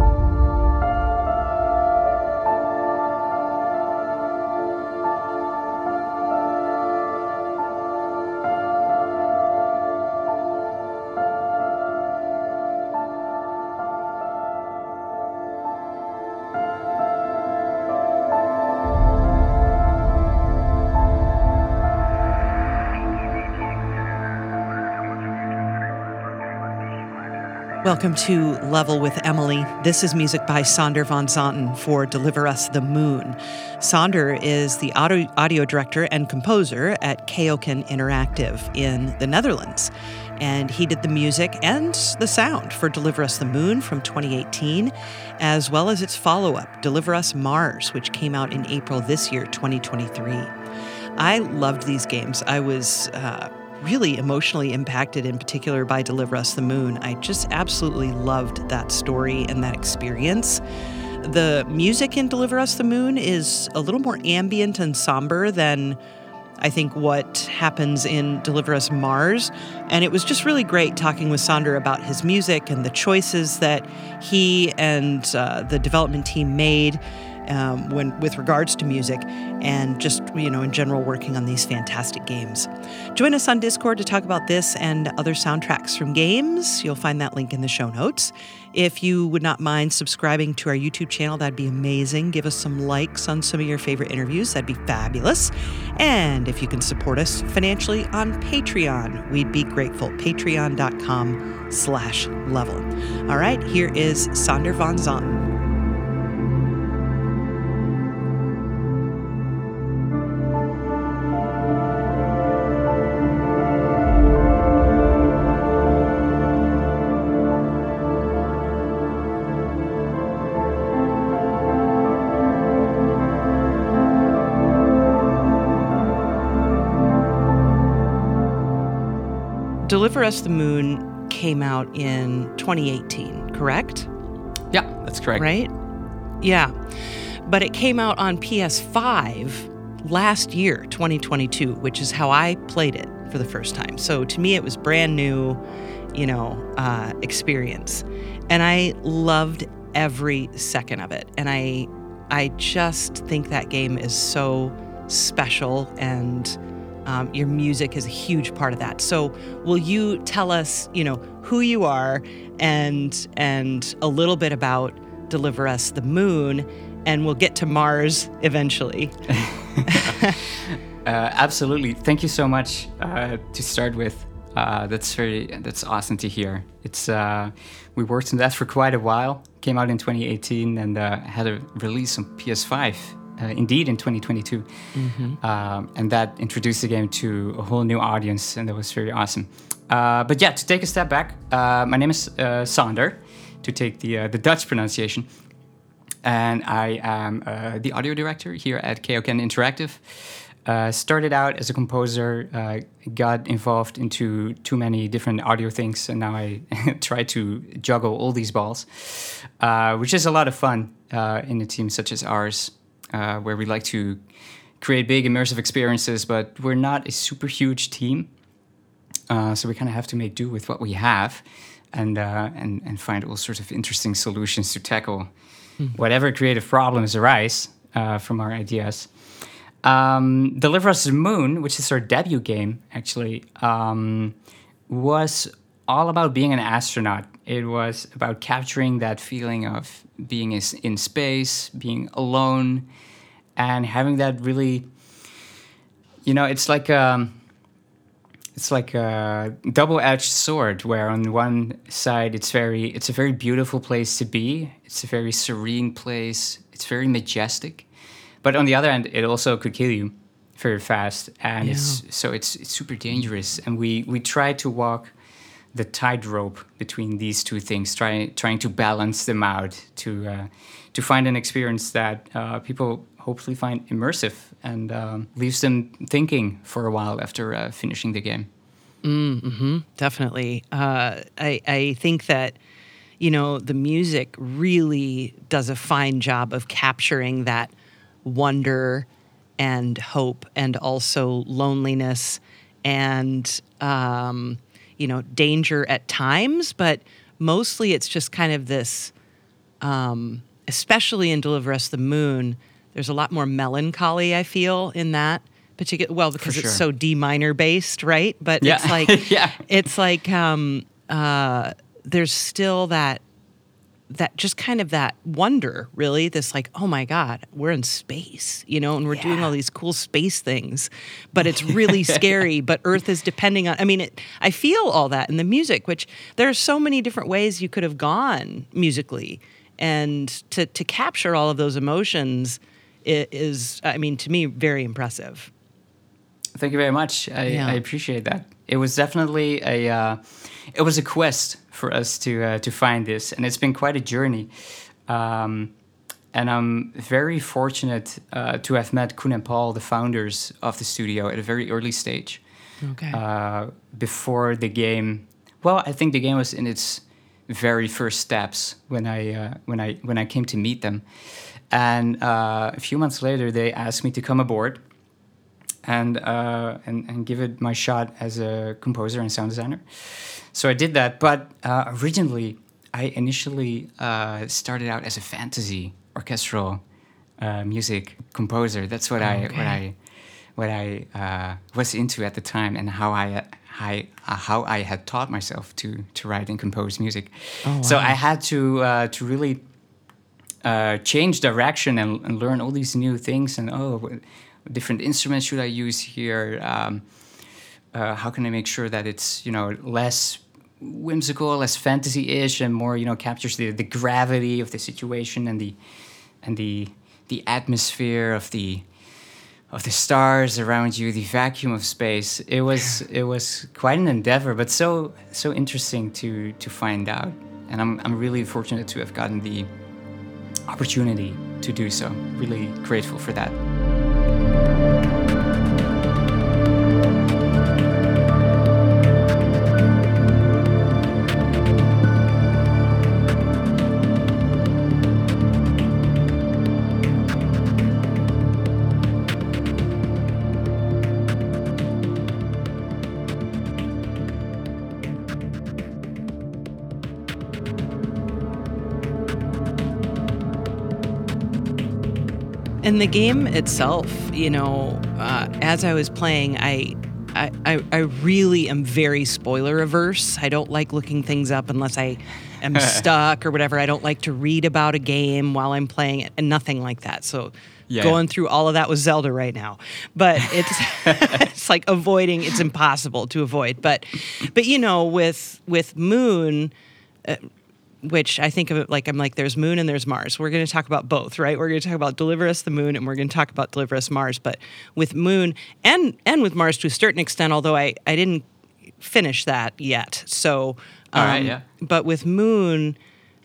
you Welcome to Level with Emily. This is music by Sander van Zanten for Deliver Us the Moon. Sander is the audio, audio director and composer at KeokeN Interactive in the Netherlands. And he did the music and the sound for Deliver Us the Moon from 2018, as well as its follow up, Deliver Us Mars, which came out in April this year, 2023. I loved these games. I was uh, really emotionally impacted, in particular by Deliver Us the Moon. I just absolutely loved that story and that experience. The music in Deliver Us the Moon is a little more ambient and somber than I think what happens in Deliver Us Mars. And it was just really great talking with Sander about his music and the choices that he and uh, the development team made um, when with regards to music and just you know in general working on these fantastic games. Join us on Discord to talk about this and other soundtracks from games. You'll find that link in the show notes. If you would not mind subscribing to our YouTube channel, that'd be amazing. Give us some likes on some of your favorite interviews, that'd be fabulous. And if you can support us financially on Patreon, we'd be grateful. Patreon.com slash level. All right, here is Sander van Zanten. The Moon came out in 2018, correct? Yeah, that's correct. Right? Yeah. But it came out on PS5 last year, 2022, which is how I played it for the first time. So to me, it was brand new, you know, uh, experience, and I loved every second of it. And I, I just think that game is so special and um, your music is a huge part of that. So, will you tell us, you know, who you are and and a little bit about Deliver Us the Moon, and we'll get to Mars eventually. uh, absolutely. Thank you so much uh, to start with. Uh, that's very that's awesome to hear. It's uh, we worked on that for quite a while. Came out in 2018 and uh, had a release on PS5 uh, indeed in 2022. Mm-hmm. Um, and that introduced the game to a whole new audience, and that was very awesome. Uh, but yeah, to take a step back, uh, my name is uh, Sander, to take the, uh, the Dutch pronunciation. And I am uh, the audio director here at KeokeN Interactive. started out as a composer, got involved into too many different audio things, and now I try to juggle all these balls, which is a lot of fun in a team such as ours uh, where we like to create big immersive experiences, but we're not a super huge team. Uh, so we kind of have to make do with what we have and, uh, and, and find all sorts of interesting solutions to tackle mm. whatever creative problems arise uh, from our ideas. Um, Deliver Us the Moon, which is our debut game, actually, um, was all about being an astronaut. It was about capturing that feeling of being in space, being alone, and having that really, you know, it's like a, um, it's like a double-edged sword. Where on one side, it's very, it's a very beautiful place to be. It's a very serene place. It's very majestic, but on the other end, it also could kill you very fast, and yeah. it's so it's it's super dangerous. And we we try to walk the tightrope between these two things, trying trying to balance them out to uh, to find an experience that uh, people hopefully find immersive and um, leaves them thinking for a while after uh, finishing the game. Mm, hmm definitely. Uh, I I think that you know the music really does a fine job of capturing that wonder and hope and also loneliness and um, you know, danger at times, but mostly it's just kind of this um, especially in Deliver Us the Moon, there's a lot more melancholy, I feel, in that particular well, because sure. it's so D minor based, right? But Yeah. it's like Yeah. it's like um, uh, there's still that that just kind of that wonder really this like oh my god we're in space you know and we're doing all these cool space things but it's really scary but earth is depending on i mean it, i feel all that in the music which there are so many different ways you could have gone musically and to to capture all of those emotions is i mean to me very impressive Thank you very much. I, Yeah. I appreciate that. It was definitely a uh, it was a quest for us to uh, to find this, and it's been quite a journey. Um, and I'm very fortunate uh, to have met Koen and Paul, the founders of the studio, at a very early stage. okay Uh, before the game, well, I think the game was in its very first steps when I uh, when I when I came to meet them, and uh, a few months later they asked me to come aboard and uh, and and give it my shot as a composer and sound designer. So I did that, but uh, originally I initially uh, started out as a fantasy orchestral uh, music composer. That's what I what I what I uh, was into at the time, and how I. I, uh, how I had taught myself to to write and compose music, Oh, so. I had to uh, to really uh, change direction and, and learn all these new things and oh what different instruments should i use here um, uh, how can i make sure that it's you know less whimsical less fantasy-ish and more you know captures the, the gravity of the situation and the and the the atmosphere of the of the stars around you the vacuum of space it was it was quite an endeavor but so so interesting to to find out and i'm, I'm really fortunate to have gotten the opportunity to do so. Really grateful for that. And the game itself, you know, uh, as I was playing, I, I, I, I really am very spoiler averse. I don't like looking things up unless I am stuck or whatever. I don't like to read about a game while I'm playing it, and nothing like that. So. Yeah. Going through all of that with Zelda right now, but it's it's like avoiding. It's impossible to avoid. But but you know, with with Moon, which I think of it like I'm like there's moon and there's Mars. We're going to talk about both, right? We're going to talk about deliver us the moon and we're going to talk about deliver us Mars. But with moon and and with Mars to a certain extent, although I I didn't finish that yet. So um, right, yeah. But with moon,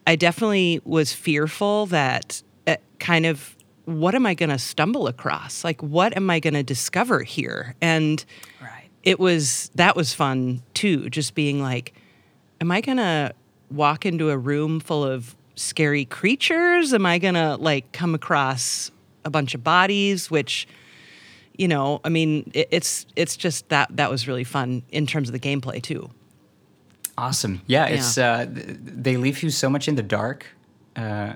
I definitely was fearful that uh, kind of what am I going to stumble across? Like what am I going to discover here? And Right. it was that was fun too just being like am i gonna walk into a room full of scary creatures? Am i gonna like come across a bunch of bodies which you know i mean it, it's it's just that that was really fun in terms of the gameplay too. Awesome. Yeah, it's uh, th- they leave you so much in the dark, uh,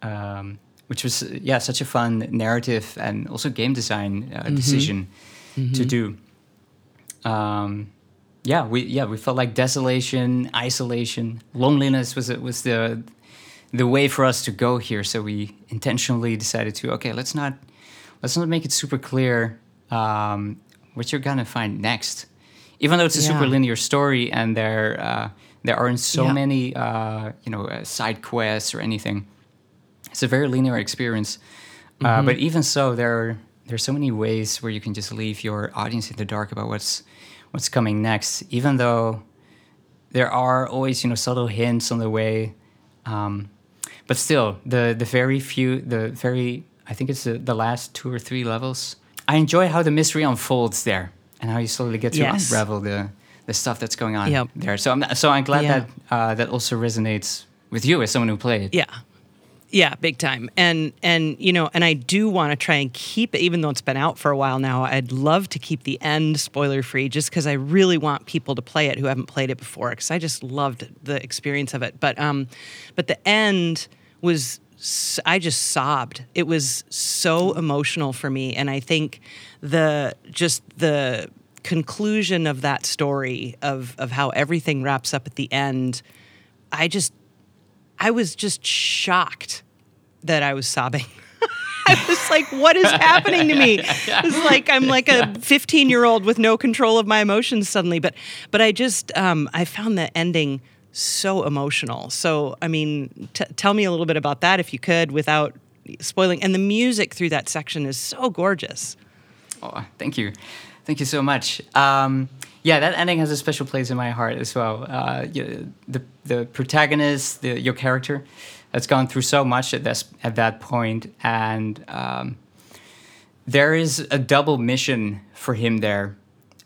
um, which was yeah such a fun narrative and also game design uh, decision to do. Um, yeah, we yeah we felt like desolation, isolation, loneliness was it was the the way for us to go here. So we intentionally decided to okay, let's not let's not make it super clear um, what you're gonna find next. Even though it's a super linear story and there uh, there aren't so Yeah. many uh, you know uh, side quests or anything, it's a very linear experience. Uh, but even so, there are, there's so many ways where you can just leave your audience in the dark about what's what's coming next. Even though there are always you know subtle hints on the way, um, but still the the very few the very I think it's the, the last two or three levels. I enjoy how the mystery unfolds there and how you slowly get to Yes. unravel the the stuff that's going on Yep. there. So I'm so I'm glad Yeah. that uh, that also resonates with you as someone who played. yeah Yeah, big time. And and you know, and I do want to try and keep it, even though it's been out for a while now. I'd love to keep the end spoiler free, just because I really want people to play it who haven't played it before, because I just loved the experience of it. But um, but the end was I just sobbed. It was so emotional for me, and I think the just the conclusion of that story of of how everything wraps up at the end. I just I was just shocked that I was sobbing. I was like, what is happening to me? It's like I'm like a 15 year old with no control of my emotions suddenly. But but I just um, I found the ending so emotional. So I mean, t- tell me a little bit about that if you could, without spoiling. And the music through that section is so gorgeous. Oh, thank you, thank you so much. Um, yeah, that ending has a special place in my heart as well. Uh, the the protagonist, the, your character, has gone through so much at this at that point, and um, there is a double mission for him there.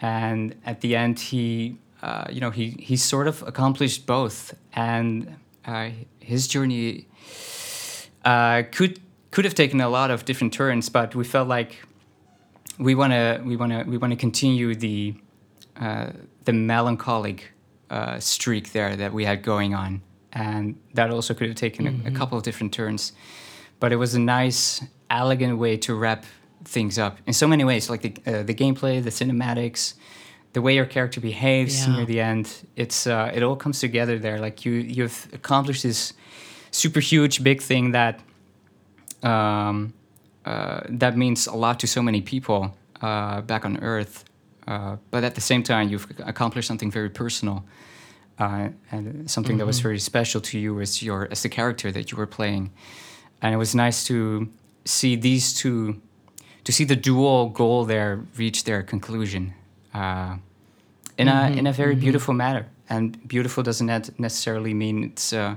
And at the end, he, uh, you know, he he sort of accomplished both, and uh, his journey uh, could could have taken a lot of different turns, but we felt like we want to we want to we want to continue the the melancholic uh, streak there that we had going on, and that also could have taken mm-hmm. a, a, mm-hmm. couple of different turns. But it was a nice, elegant way to wrap things up in so many ways, like the uh, the gameplay, the cinematics, the way your character behaves yeah. near the end. It's uh, it all comes together there. Like you you've accomplished this super huge big thing that. Um, uh, that means a lot to so many people uh, back on Earth, uh, but at the same time, you've accomplished something very personal uh, and something mm-hmm. that was mm-hmm. very special to you as your as the character that you were playing. And it was nice to see these two, to see the dual goal there reach their conclusion uh, in mm-hmm. a in a very mm-hmm. beautiful manner. And beautiful doesn't necessarily mean it's uh,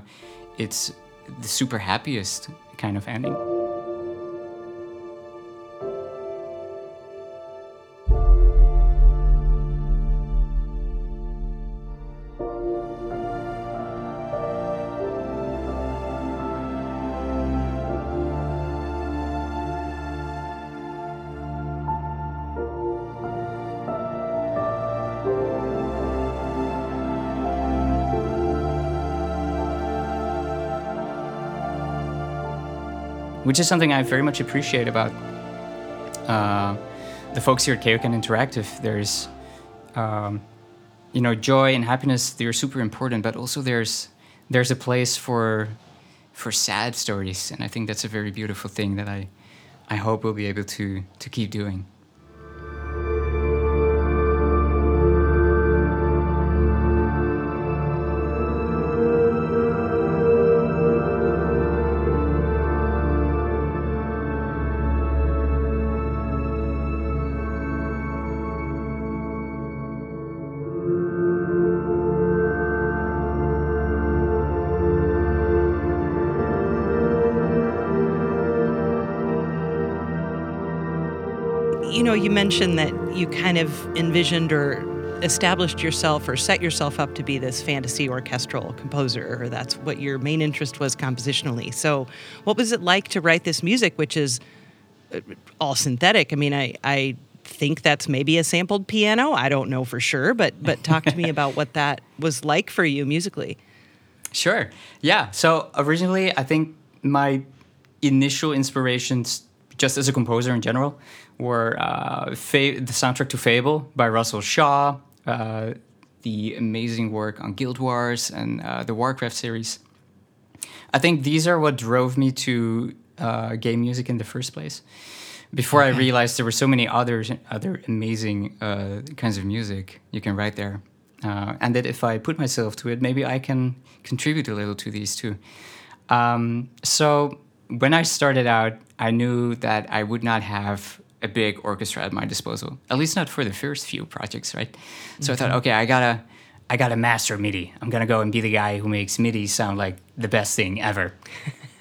it's the super happiest kind of ending. Which is something I very much appreciate about uh, the folks here at KeokeN Interactive. There's, um, you know, joy and happiness. They're super important, but also there's there's a place for for sad stories, and I think that's a very beautiful thing that I I hope we'll be able to to keep doing. Mentioned that you kind of envisioned or established yourself or set yourself up to be this fantasy orchestral composer, or that's what your main interest was compositionally. So, what was it like to write this music, which is uh, all synthetic? I mean, I, I think that's maybe a sampled piano. I don't know for sure, but but talk to me about what that was like for you musically. Sure. Yeah. So originally, I think my initial inspirations, just as a composer in general, were uh, Fa- the soundtrack to Fable by Russell Shaw, uh, the amazing work on Guild Wars and uh, the Warcraft series. I think these are what drove me to uh, game music in the first place. Before. I realized there were so many others, other amazing uh, kinds of music you can write there, uh, and that if I put myself to it, maybe I can contribute a little to these too. Um, so when I started out, I knew that I would not have a big orchestra at my disposal. At least not for the first few projects, right? So I thought, okay, I gotta, I gotta master MIDI. I'm gonna go and be the guy who makes MIDI sound like the best thing ever.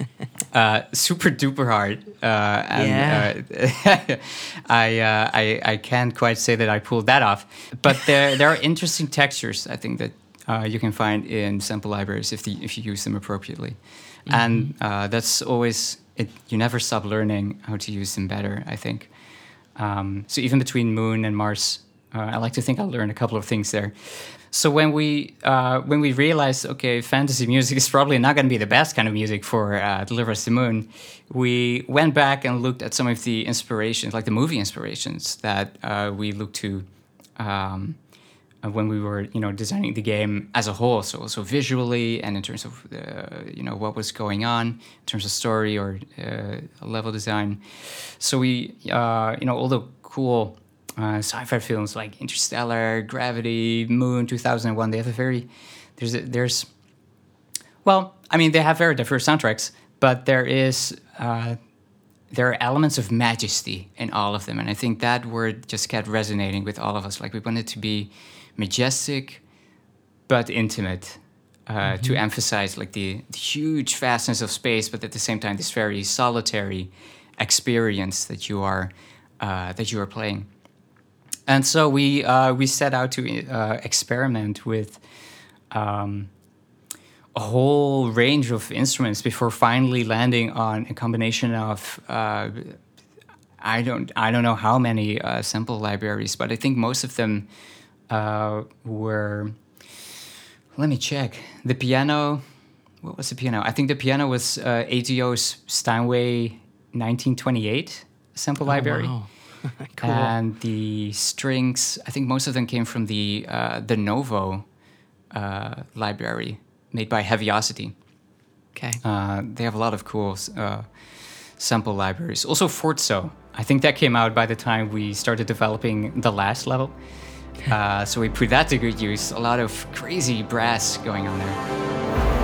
uh, super duper hard, uh, and yeah. uh, I, uh, I I can't quite say that I pulled that off. But there there are interesting textures I think that uh, you can find in sample libraries if, the, if you use them appropriately. Mm-hmm. And uh, that's always, it, you never stop learning how to use them better, I think. Um, so even between Moon and Mars, uh, I like to think I learned a couple of things there. So when we uh, when we realized, okay, fantasy music is probably not going to be the best kind of music for uh, Deliver Us the Moon, we went back and looked at some of the inspirations, like the movie inspirations that uh, we looked to um, when we were, you know, designing the game as a whole. So also visually and in terms of, uh, you know, what was going on in terms of story or uh, level design. So we, uh, you know, all the cool uh, sci-fi films like Interstellar, Gravity, Moon, 2001. They have a very there's a, there's well, I mean they have very diverse soundtracks, but there is uh, there are elements of majesty in all of them, and I think that word just kept resonating with all of us. Like we wanted to be majestic, but intimate. Uh, mm-hmm. To emphasize like the, the huge vastness of space, but at the same time this very solitary experience that you are uh, that you are playing. And so we uh, we set out to uh, experiment with um, a whole range of instruments before finally landing on a combination of uh, I don't I don't know how many uh, sample libraries, but I think most of them uh, were. Let me check the piano. What was the piano? I think the piano was uh, ATO's Steinway 1928 sample oh, library. Wow. cool. And the strings, I think most of them came from the uh, the Novo uh, library made by Heavyocity. Okay. Uh, they have a lot of cool uh, sample libraries. Also Forzo. I think that came out by the time we started developing the last level. Uh, so we put that to good use. A lot of crazy brass going on there.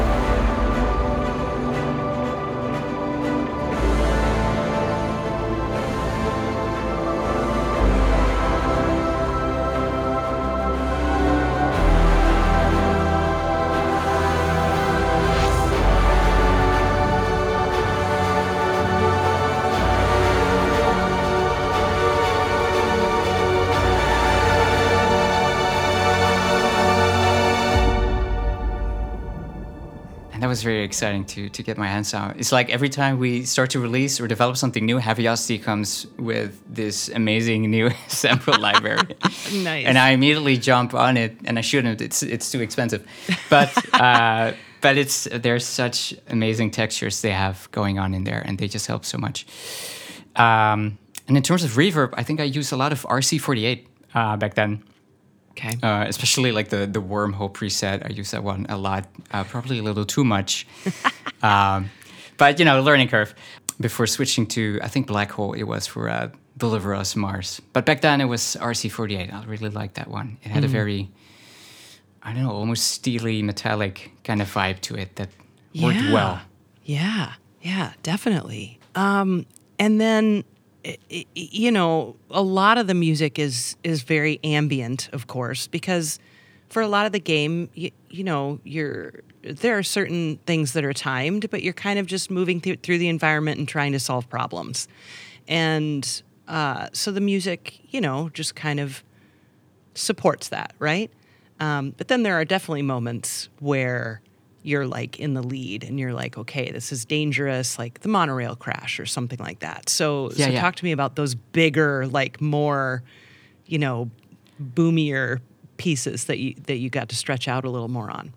Was very exciting to to get my hands on. It's like every time we start to release or develop something new, Heavyocity comes with this amazing new sample library. nice. And I immediately jump on it, and I shouldn't. It's it's too expensive, but. Uh, but it's there's such amazing textures they have going on in there, and they just help so much. Um, and in terms of reverb, I think I used a lot of RC48 uh, back then. Okay. Uh, especially like the the wormhole preset, I use that one a lot. Uh, probably a little too much, um, but you know, learning curve. Before switching to, I think Black Hole, it was for uh, Deliver Us Mars. But back then it was RC48. I really liked that one. It had mm. a very, I don't know, almost steely, metallic kind of vibe to it that worked yeah. well. Yeah, yeah, definitely. Um, and then you know, a lot of the music is is very ambient, of course, because for a lot of the game, you, you know, you're there are certain things that are timed, but you're kind of just moving th- through the environment and trying to solve problems, and uh, so the music, you know, just kind of supports that, right? Um, but then there are definitely moments where you're like in the lead and you're like, okay, this is dangerous, like the monorail crash or something like that. So, yeah, so yeah. talk to me about those bigger, like more, you know, boomier pieces that you that you got to stretch out a little more on.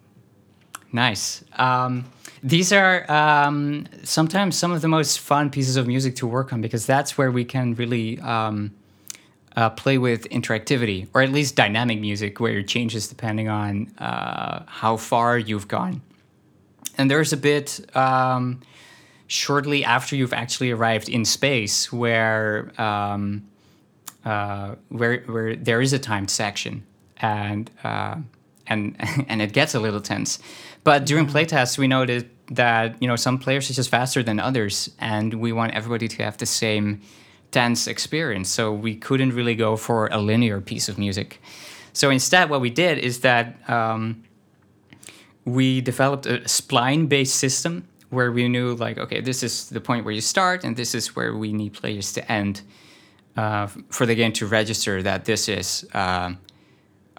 Nice. Um, these are um, sometimes some of the most fun pieces of music to work on because that's where we can really um, uh, play with interactivity or at least dynamic music where it changes depending on uh, how far you've gone and there's a bit um, shortly after you've actually arrived in space where um, uh, where where there is a timed section and uh, and and it gets a little tense. But during mm-hmm. playtests, we noted that you know some players are just faster than others, and we want everybody to have the same tense experience. So we couldn't really go for a linear piece of music. So instead, what we did is that um, we developed a spline based system where we knew like okay this is the point where you start and this is where we need players to end uh, for the game to register that this is uh,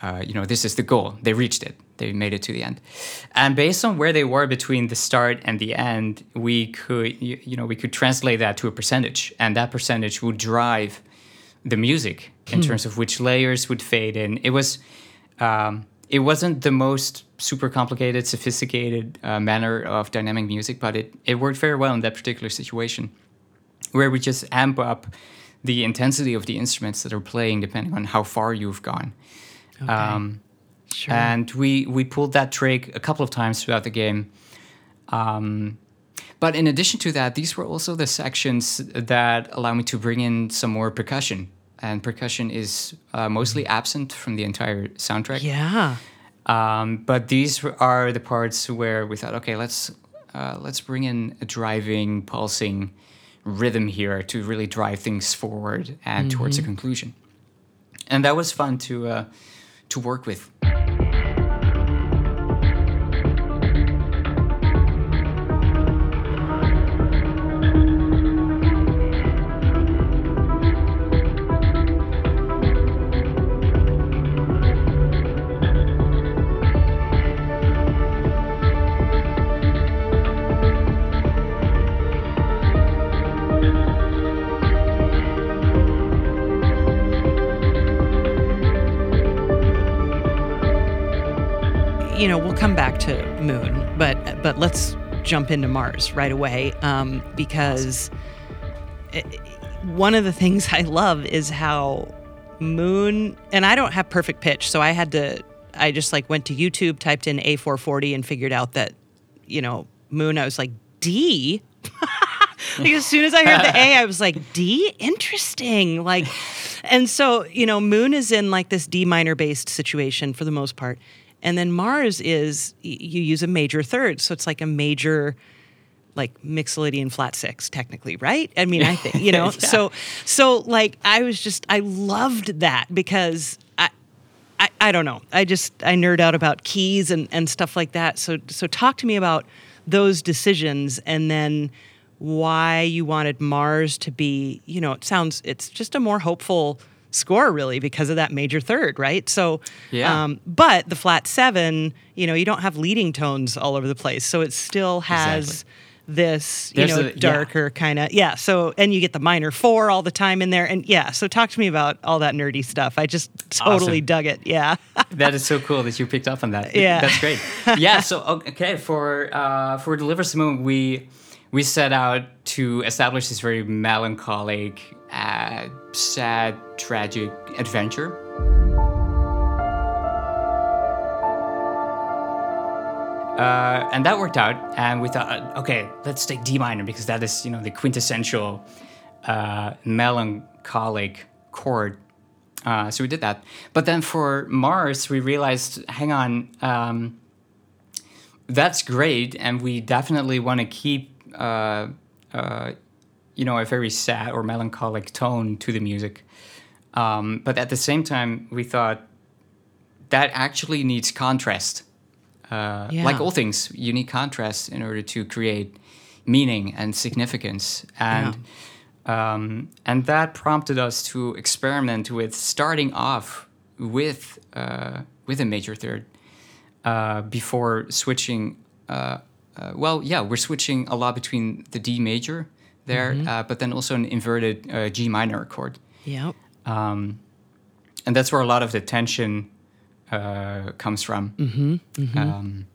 uh, you know this is the goal they reached it they made it to the end. And based on where they were between the start and the end, we could you, you know we could translate that to a percentage, and that percentage would drive the music in Hmm. terms of which layers would fade in. It was. Um, it wasn't the most super complicated, sophisticated uh, manner of dynamic music, but it, it worked very well in that particular situation, where we just amp up the intensity of the instruments that are playing depending on how far you've gone. Um, Sure. and we we pulled that trick a couple of times throughout the game. Um, but in addition to that, these were also the sections that allow me to bring in some more percussion. And percussion is uh, mostly absent from the entire soundtrack. yeah. Um, but these are the parts where we thought, okay, let's uh, let's bring in a driving, pulsing rhythm here to really drive things forward and towards a conclusion. And that was fun to uh, to work with. Back to Moon, but but let's jump into Mars right away um, because i- one of the things I love is how Moon and I don't have perfect pitch, so I had to. I just like went to YouTube, typed in A440, and figured out that you know Moon. I was like D. like as soon as I heard the A, I was like, D, interesting. Like, and so you know, Moon is in like this D minor based situation for the most part, and then Mars is you use a major third, so it's like a major like mixolydian flat six technically right? I mean i think you know? So so like i was just i loved that because I, I i don't know. I just i nerd out about keys and and stuff like that. So so talk to me about those decisions and then why you wanted mars to be you know it sounds it's just a more hopeful score really because of that major third right so Yeah. um, but the flat seven you know you don't have leading tones all over the place so it still has Exactly. this you There's know a- yeah. darker kind of yeah so and you get the minor four all the time in there and yeah so talk to me about all that nerdy stuff i just totally Awesome. dug it yeah that is so cool that you picked up on that. Yeah. that's great. Yeah, so okay for uh, for Deliver Moon, we we set out to establish this very melancholic, uh, sad, tragic adventure. Uh, and that worked out, and we thought, uh, okay, let's take D minor because that is, you know, the quintessential uh, melancholic chord uh, so we did that. But then for Mars, we realized, hang on, um, that's great, and we definitely want to keep, uh, uh, you know, a very sad or melancholic tone to the music. Um, but at the same time, we thought that actually needs contrast. Uh, Yeah. Like all things, you need contrast in order to create meaning and significance. And um, and that prompted us to experiment with starting off with uh, with a major third uh, before switching. Uh, well, yeah, we're switching a lot between the D major there, uh, but then also an inverted uh, G minor chord, yep. Um, and that's where a lot of the tension uh, comes from. Mm-hmm, Um,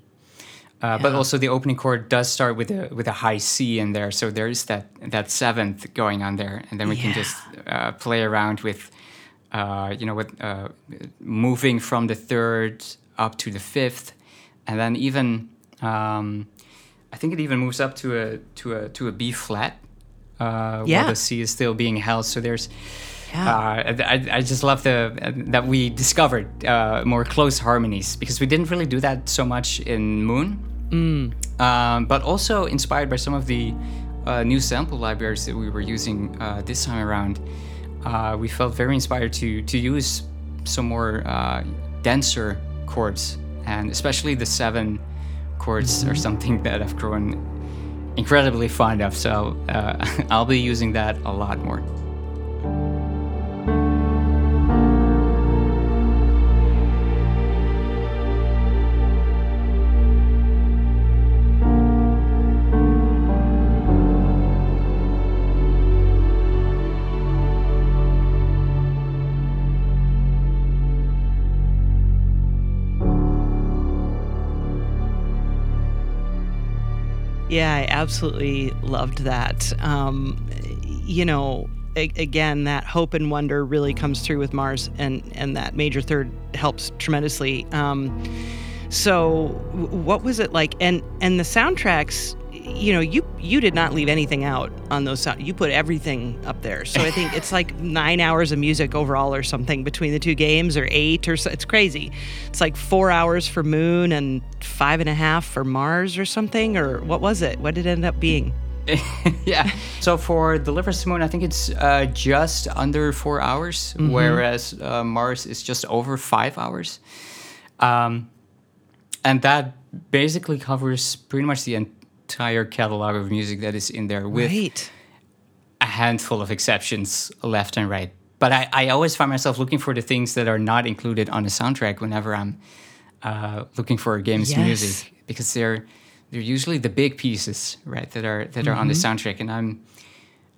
uh, But also the opening chord does start with a with a high C in there, so there is that that seventh going on there, and then we can just uh, play around with, uh, you know, with uh, moving from the third up to the fifth, and then even um, I think it even moves up to a to a to a B flat. Uh, Yeah. While the C is still being held, so there's Yeah. uh, I, I just love the that we discovered uh, more close harmonies because we didn't really do that so much in Moon, um, but also inspired by some of the uh, new sample libraries that we were using uh, this time around. Uh, we felt very inspired to to use some more uh, denser chords, and especially the seven chords are something that I've grown incredibly fond of. So uh, I'll be using that a lot more. Absolutely loved that. Um, you know, a- again, that hope and wonder really comes through with Mars, and and that major third helps tremendously. Um, so, what was it like? And and the soundtracks, you know, you you did not leave anything out on those sound. You put everything up there. So I think it's like nine hours of music overall, or something between the two games, or eight, or so. It's crazy. It's like four hours for Moon and five and a half for Mars, or something. Or what was it? What did it end up being? yeah. So for Deliver Moon, I think it's uh, just under four hours, whereas uh, Mars is just over five hours. Um, and that basically covers pretty much the entire catalog of music that is in there, with Right. a handful of exceptions left and right. But I, I always find myself looking for the things that are not included on the soundtrack whenever I'm uh, looking for a game's Yes. music because they're they're usually the big pieces, right? That are that are on the Mm-hmm. soundtrack, and I'm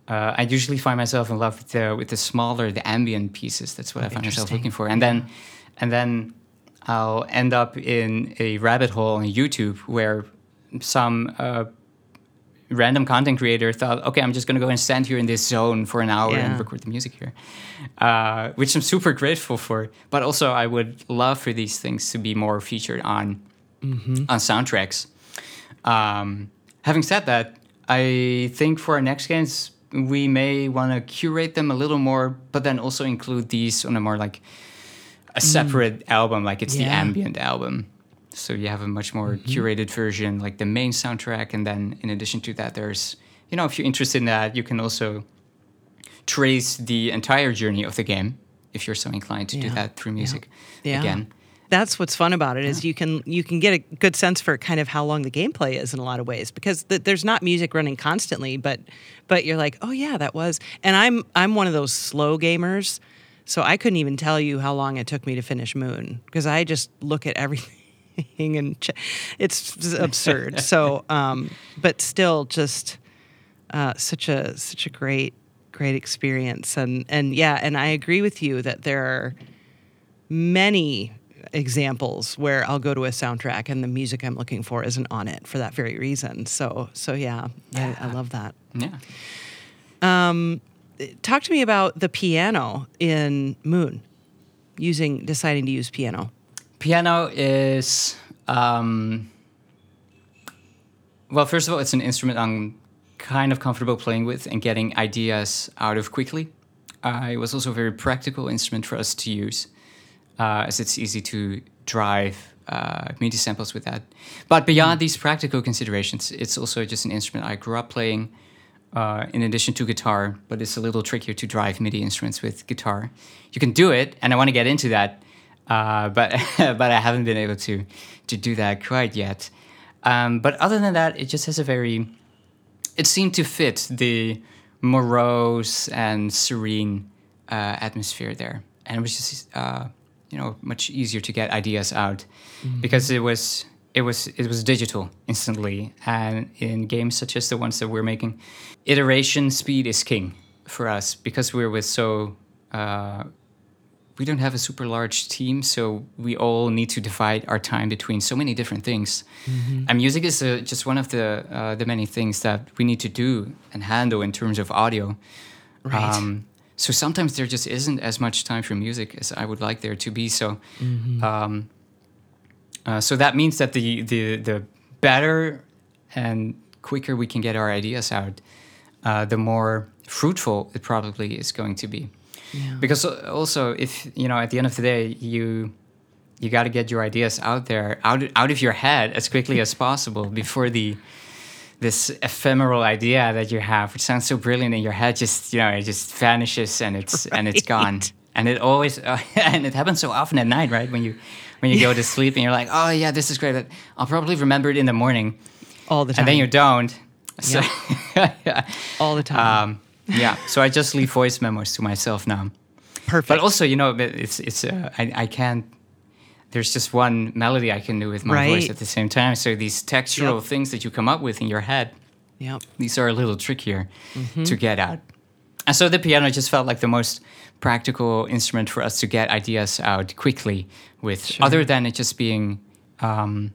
uh, I usually find myself in love with the with the smaller, the ambient pieces. That's what I find myself looking for, and then and then I'll end up in a rabbit hole on YouTube where some uh, random content creator thought, okay, I'm just going to go and stand here in this zone for an hour Yeah. and record the music here, uh, which I'm super grateful for. But also, I would love for these things to be more featured on on soundtracks. Um, having said that, I think for our next games, we may want to curate them a little more, but then also include these on a more like a separate album, like it's the ambient album. So you have a much more mm-hmm. curated version, like the main soundtrack, and then in addition to that, there's you know if you're interested in that, you can also trace the entire journey of the game if you're so inclined to do that through music Yeah. again. That's what's fun about it is you can you can get a good sense for kind of how long the gameplay is in a lot of ways because th- there's not music running constantly, but but you're like, oh yeah, that was. And I'm I'm one of those slow gamers, so I couldn't even tell you how long it took me to finish Moon because I just look at everything and ch- it's absurd. so, um, but still, just uh, such a such a great great experience and and yeah, and I agree with you that there are many examples where I'll go to a soundtrack and the music I'm looking for isn't on it for that very reason. So so yeah, I, I love that. Yeah. Talk to me about the piano in Moon. Using deciding to use piano. Piano is, um, well, first of all, it's an instrument I'm kind of comfortable playing with and getting ideas out of quickly. Uh, it was also a very practical instrument for us to use, uh, as it's easy to drive uh, MIDI samples with that. But beyond these practical considerations, it's also just an instrument I grew up playing. Uh, in addition to guitar, but it's a little trickier to drive MIDI instruments with guitar. You can do it, and I want to get into that, uh, but but I haven't been able to to do that quite yet. Um, but other than that, it just has a very it seemed to fit the morose and serene uh, atmosphere there, and it was just uh, you know much easier to get ideas out because it was it was it was digital instantly, and in games such as the ones that we're making, iteration speed is king for us because we're with so. We don't have a super large team, so we all need to divide our time between so many different things. And music is uh, just one of the uh, the many things that we need to do and handle in terms of audio. Right. Um, so sometimes there just isn't as much time for music as I would like there to be. So, um, uh, so that means that the the the better and quicker we can get our ideas out, uh, the more fruitful it probably is going to be Yeah. because uh, also if you know at the end of the day you you got to get your ideas out there out out of your head as quickly as possible before the this ephemeral idea that you have which sounds so brilliant in your head just you know it just vanishes and it's and it's gone and it always uh, and it happens so often at night right when you when you go to sleep and you're like oh yeah this is great but i'll probably remember it in the morning all the time. and then you don't so yeah. all the time. um, yeah so i just leave voice memos to myself now Perfect. but also, you know, it's it's uh, I I can't. There's just one melody I can do with my voice at the same time. So these textural Yep. things that you come up with in your head, yeah, these are a little trickier Mm-hmm. to get out. And so the piano just felt like the most practical instrument for us to get ideas out quickly with, Sure. other than it just being um,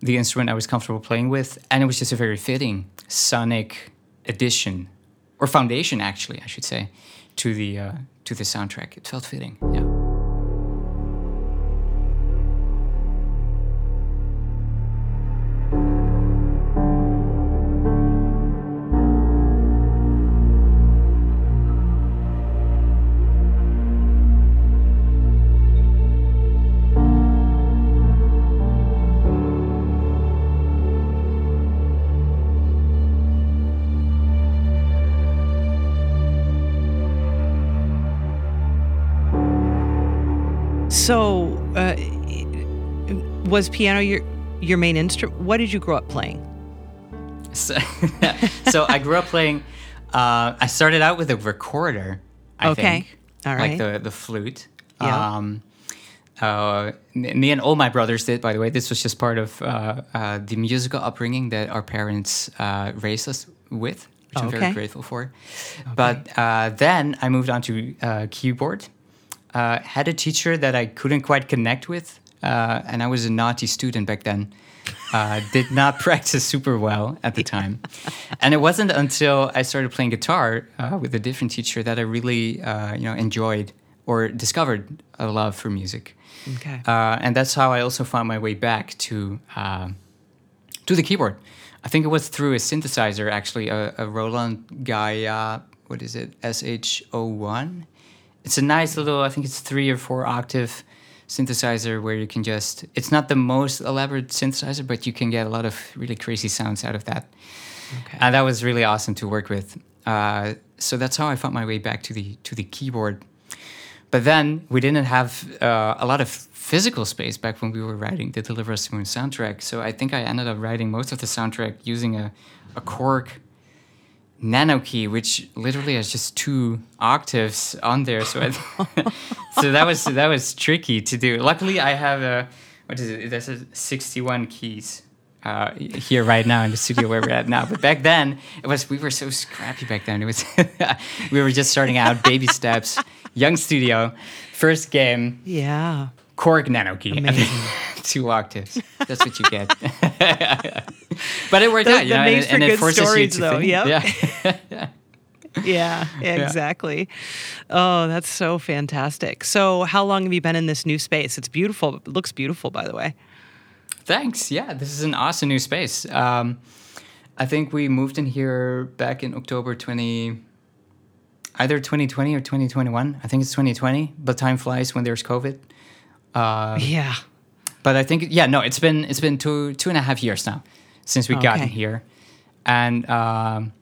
the instrument I was comfortable playing with, and it was just a very fitting sonic addition or foundation, actually, I should say, to the uh, to the soundtrack. It felt fitting. Yeah. Was piano your your main instrument? What did you grow up playing? So, so I grew up playing. Uh, I started out with a recorder. I Okay. think, All like the the flute. Yeah. Um, uh, me and all my brothers did, by the way. This was just part of uh, uh, the musical upbringing that our parents uh, raised us with, which I'm very grateful for. But uh, then I moved on to uh, keyboard. Uh, had a teacher that I couldn't quite connect with, uh, and I was a naughty student back then. Uh, did not practice super well at the time, and it wasn't until I started playing guitar uh, with a different teacher that I really, uh, you know, enjoyed or discovered a love for music. Okay. Uh, and that's how I also found my way back to uh, to the keyboard. I think it was through a synthesizer, actually, a, a Roland Gaia. What is it? SH01. It's a nice little. I think it's three or four octave synthesizer where you can just. It's not the most elaborate synthesizer, but you can get a lot of really crazy sounds out of that. Okay. And that was really awesome to work with. Uh, so that's how I found my way back to the to the keyboard. But then we didn't have uh, a lot of physical space back when we were writing the Deliver Us the Moon soundtrack. So I think I ended up writing most of the soundtrack using a, a Korg nanoKEY, which literally has just two octaves on there. So I, so that was that was tricky to do. Luckily, I have a what is it? There's a 61 keys uh, here right now in the studio where we're at now. But back then, it was we were so scrappy back then. It was we were just starting out, baby steps, young studio, first game, yeah. Korg nanoKEY, Amazing. two octaves. That's what you get. but it worked That- out, you know, makes and, for it good forces stories, you to though, think. yep. Yeah. Yeah, exactly. Oh, that's so fantastic. So, how long have you been in this new space? It's beautiful. It looks beautiful, by the way. Thanks. Yeah, this is an awesome new space. Um, I think we moved in here back in October 20, either 2020 or 2021. I think it's 2020, but time flies when there's COVID. Uh, Yeah. But I think yeah, no, it's been it's been two two and a half years now since we got in here, and um,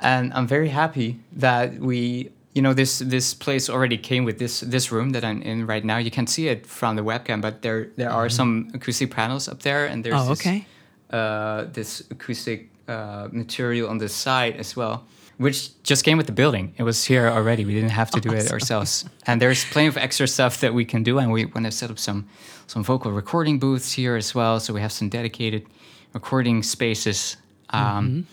and I'm very happy that we you know this this place already came with this this room that I'm in right now. You can see it from the webcam, but there there are some acoustic panels up there, and there's Mm-hmm. Oh, this, okay. uh, this acoustic uh, material on the side as well, which just came with the building. It was here already. We didn't have to do it ourselves. And there's plenty of extra stuff that we can do, and we want to set up some some vocal recording booths here as well. So we have some dedicated recording spaces. Um,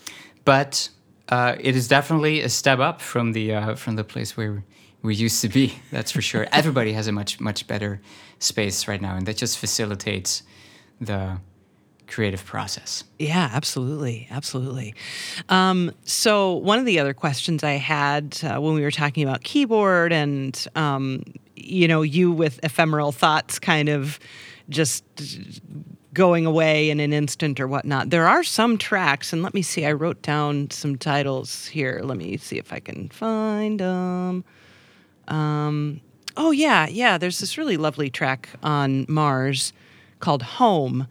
But uh, it is definitely a step up from the uh, from the place where we used to be. That's for sure. Everybody has a much much better space right now, and that just facilitates the creative process. Yeah, absolutely, absolutely. Um, so one of the other questions I had uh, when we were talking about keyboard and um, you know you with ephemeral thoughts, kind of just going away in an instant or whatnot. There are some tracks, and let me see. I wrote down some titles here. Let me see if I can find them. Um, oh yeah, yeah. There's this really lovely track on Mars called "Home,"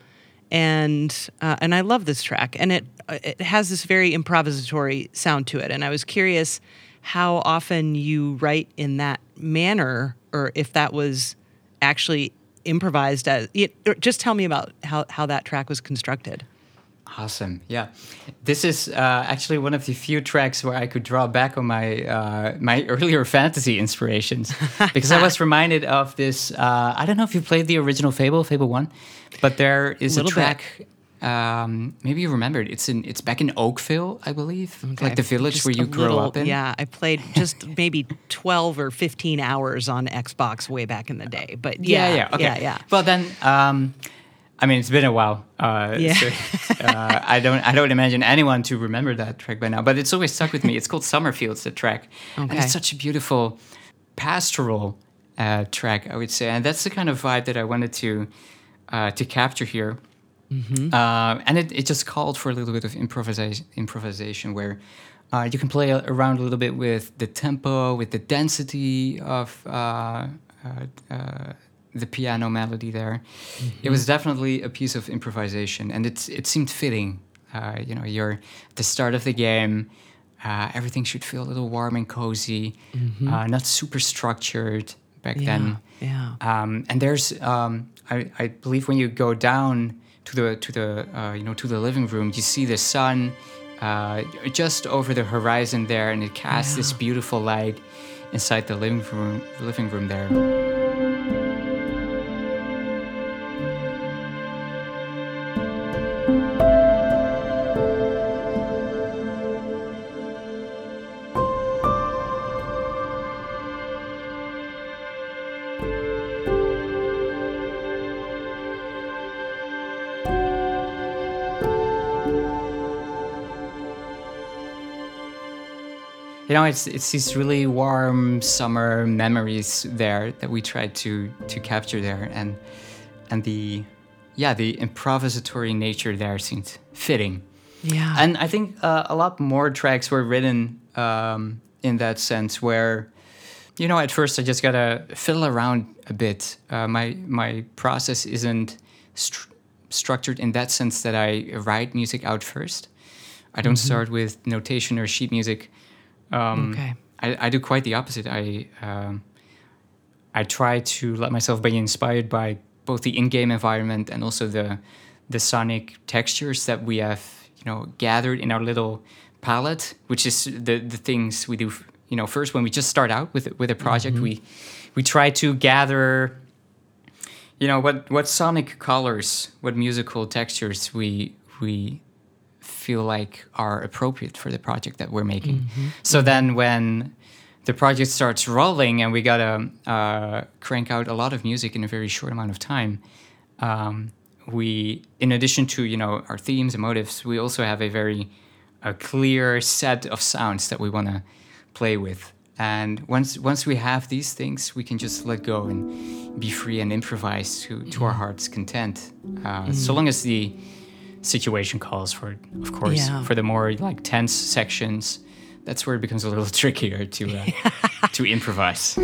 and uh, and I love this track. And it it has this very improvisatory sound to it. And I was curious how often you write in that manner, or if that was actually improvised as. It, just tell me about how how that track was constructed. Awesome. Yeah, this is uh, actually one of the few tracks where I could draw back on my uh, my earlier fantasy inspirations because I was reminded of this. Uh, I don't know if you played the original Fable, Fable One, but there is a track. bit. Um, maybe you remembered. It's in. It's back in Oakvale, I believe, Okay, like the village just where you grew little- up in. Yeah, I played just maybe 12 or 15 hours on Xbox way back in the day. But yeah, yeah, yeah. Okay. yeah, yeah. Well, then um, I mean, it's been a while. Uh, yeah. So, uh, I don't. I don't imagine anyone to remember that track by now. But it's always stuck with me. It's called Summerfields. The track, okay. and it's such a beautiful pastoral uh, track, I would say, and that's the kind of vibe that I wanted to uh, to capture here. Mm-hmm. Uh, and it, it just called for a little bit of improvisation, improvisation where uh, you can play around a little bit with the tempo, with the density of uh, uh, the piano melody there. Mm-hmm. It was definitely a piece of improvisation, and it it seemed fitting. you know, you're at the start of the game. Uh, everything should feel a little warm and cozy, mm-hmm. uh, not super structured back yeah, then. Yeah. Um, and there's, um, I, I, believe, when you go down to the to the uh, you know to the living room, you see the sun uh, just over the horizon there, and it casts yeah. this beautiful light inside the living room living room there. You know, it's it's these really warm summer memories there that we tried to to capture there, and and the yeah the improvisatory nature there seemed fitting. Yeah, and I think uh, a lot more tracks were written um, in that sense where. You know, at first I just gotta fiddle around a bit. Uh, my my process isn't st- structured in that sense that I write music out first. I don't mm-hmm. start with notation or sheet music. Um, okay. I, I do quite the opposite. I um, I try to let myself be inspired by both the in-game environment and also the the sonic textures that we have, you know, gathered in our little palette, which is the the things we do. You know, first when we just start out with with a project, mm-hmm. we we try to gather. You know what what sonic colors, what musical textures we we feel like are appropriate for the project that we're making. Mm-hmm. So then when the project starts rolling and we gotta uh, crank out a lot of music in a very short amount of time, um, we, in addition to you know our themes and motives, we also have a very a clear set of sounds that we want to play with. And once once we have these things, we can just let go and be free and improvise to, to our mm-hmm. heart's content. Uh, mm. So long as the situation calls for, of course, yeah. for the more like tense sections. That's where it becomes a little trickier to uh, to improvise.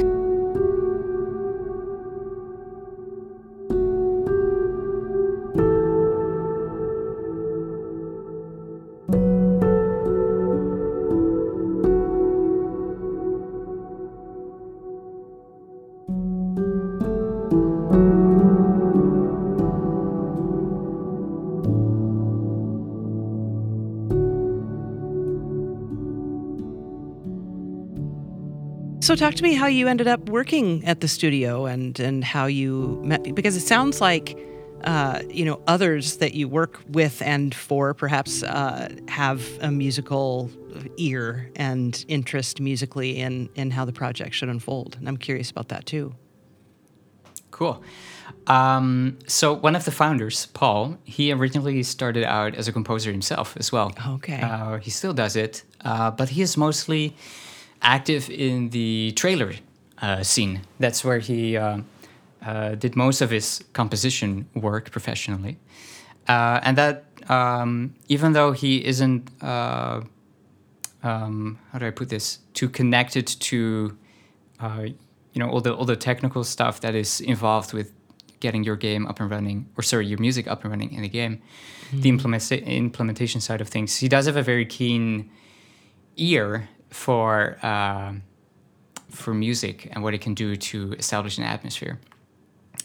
Talk to me how you ended up working at the studio and and how you met because it sounds like uh, you know others that you work with and for perhaps uh, have a musical ear and interest musically in in how the project should unfold. And I'm curious about that too. Cool. Um, so one of the founders, Paul, he originally started out as a composer himself as well. Okay. Uh, he still does it, uh, but he is mostly active in the trailer uh, scene. That's where he uh, uh, did most of his composition work professionally. Uh, and that, um, even though he isn't, uh, um, how do I put this, too connected to, uh, you know, all the all the technical stuff that is involved with getting your game up and running, or sorry, your music up and running in the game, mm-hmm. the implementa- implementation side of things, he does have a very keen ear for uh, for music and what it can do to establish an atmosphere.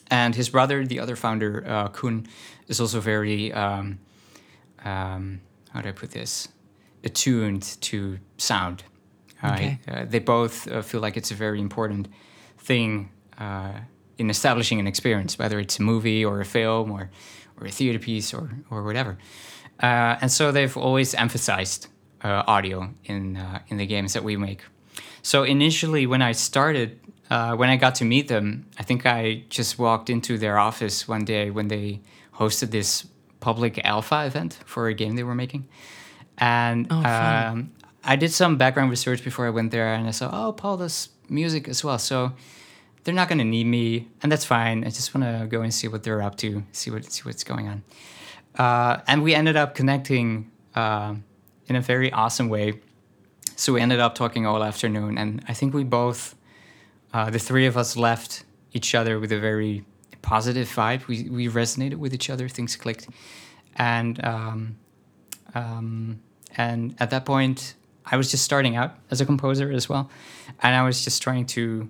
And his brother, the other founder, uh, Koen, is also very um, um, how do I put this? Attuned to sound. Okay. Uh, they both uh, feel like it's a very important thing uh, in establishing an experience, whether it's a movie or a film or, or a theater piece or, or whatever. Uh, and so they've always emphasized uh, audio in uh, in the games that we make. So initially, when I started, uh, when I got to meet them, I think I just walked into their office one day when they hosted this public alpha event for a game they were making, and Oh, um, I did some background research before I went there, and I saw, oh, Paul does music as well, so they're not going to need me, and that's fine. I just want to go and see what they're up to, see what see what's going on. Uh, and we ended up connecting uh, in a very awesome way. So we ended up talking all afternoon, and I think we both, uh, the three of us, left each other with a very positive vibe. We we resonated with each other. Things clicked, and um, um, and at that point, I was just starting out as a composer as well, and I was just trying to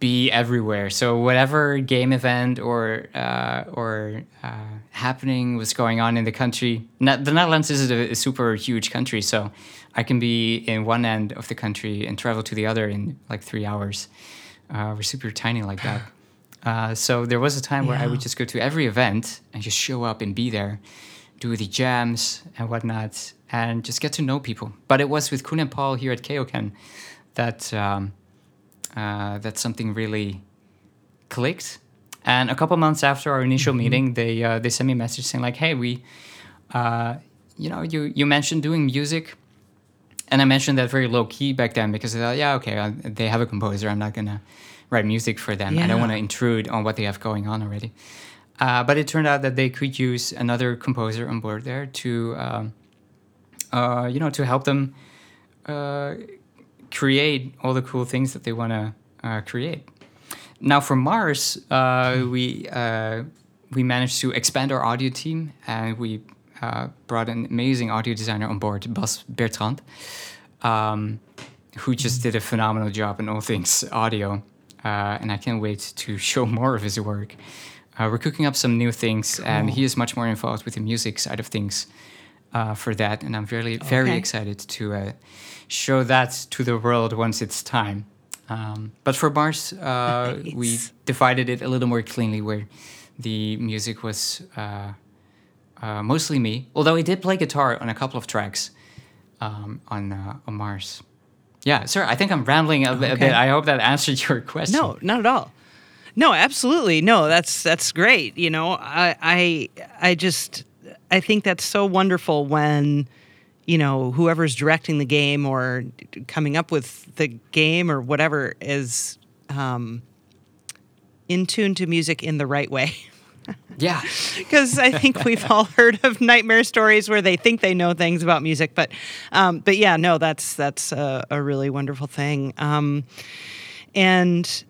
be everywhere. So whatever game event or uh, or uh, happening was going on in the country, Ne- the Netherlands is a, a super huge country, so I can be in one end of the country and travel to the other in like three hours. Uh, we're super tiny like that. Uh, so there was a time where I would just go to every event and just show up and be there, do the jams and whatnot, and just get to know people. But it was with Koen and Paul here at KeokeN that um, uh, that something really clicked. And a couple months after our initial meeting, they uh, they sent me a message saying like, "Hey, we, uh, you know, you you mentioned doing music." And I mentioned that very low key back then because I thought, yeah, okay, uh, they have a composer. I'm not gonna write music for them. I don't want to intrude on what they have going on already. Uh, but it turned out that they could use another composer on board there to, um, uh, you know, to help them uh, create all the cool things that they want to uh, create. Now for Mars, uh, we uh, we managed to expand our audio team and we uh, brought an amazing audio designer on board, Bas Bertrand, um, who just did a phenomenal job in all things audio. Uh, and I can't wait to show more of his work. Uh, we're cooking up some new things, and he is much more involved with the music side of things uh, for that. And I'm very, very Okay. excited to uh, show that to the world once it's time. Um, but for Mars, uh, we divided it a little more cleanly, where the music was uh, uh, mostly me. Although he did play guitar on a couple of tracks um, on uh, on Mars. Yeah, sir. I think I'm rambling a, bit- a bit. I hope that answered your question. No, not at all. No, absolutely. No, that's that's great. You know, I I I just I think that's so wonderful when you know whoever's directing the game or coming up with the game or whatever is um, in tune to music in the right way. Yeah. because I think we've all heard of nightmare stories where they think they know things about music, but um, but yeah, no, that's that's a, a really wonderful thing. Um, and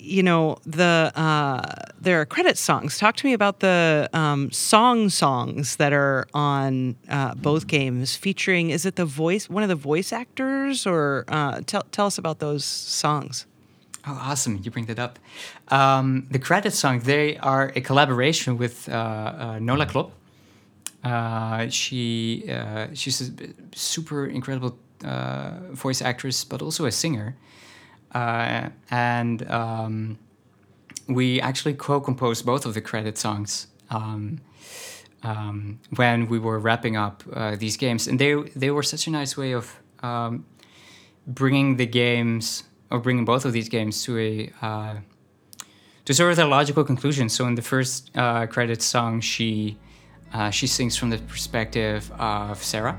you know the uh, there are credit songs. Talk to me about the um, song songs that are on uh, both games, featuring is it the voice one of the voice actors or uh, tell tell us about those songs. Oh, awesome! You bring that up. Um, the credit song they are a collaboration with uh, uh, Nola Klop. Uh, she she's a super incredible uh, voice actress, but also a singer. Uh, and um, we actually co-composed both of the credit songs um, um, when we were wrapping up uh, these games, and they they were such a nice way of um, bringing the games or bringing both of these games to a uh, to sort of a logical conclusion. So in the first uh, credits song, she uh, she sings from the perspective of Sarah,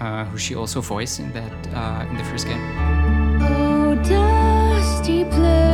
uh, who she also voiced in that in the first game. Dusty place.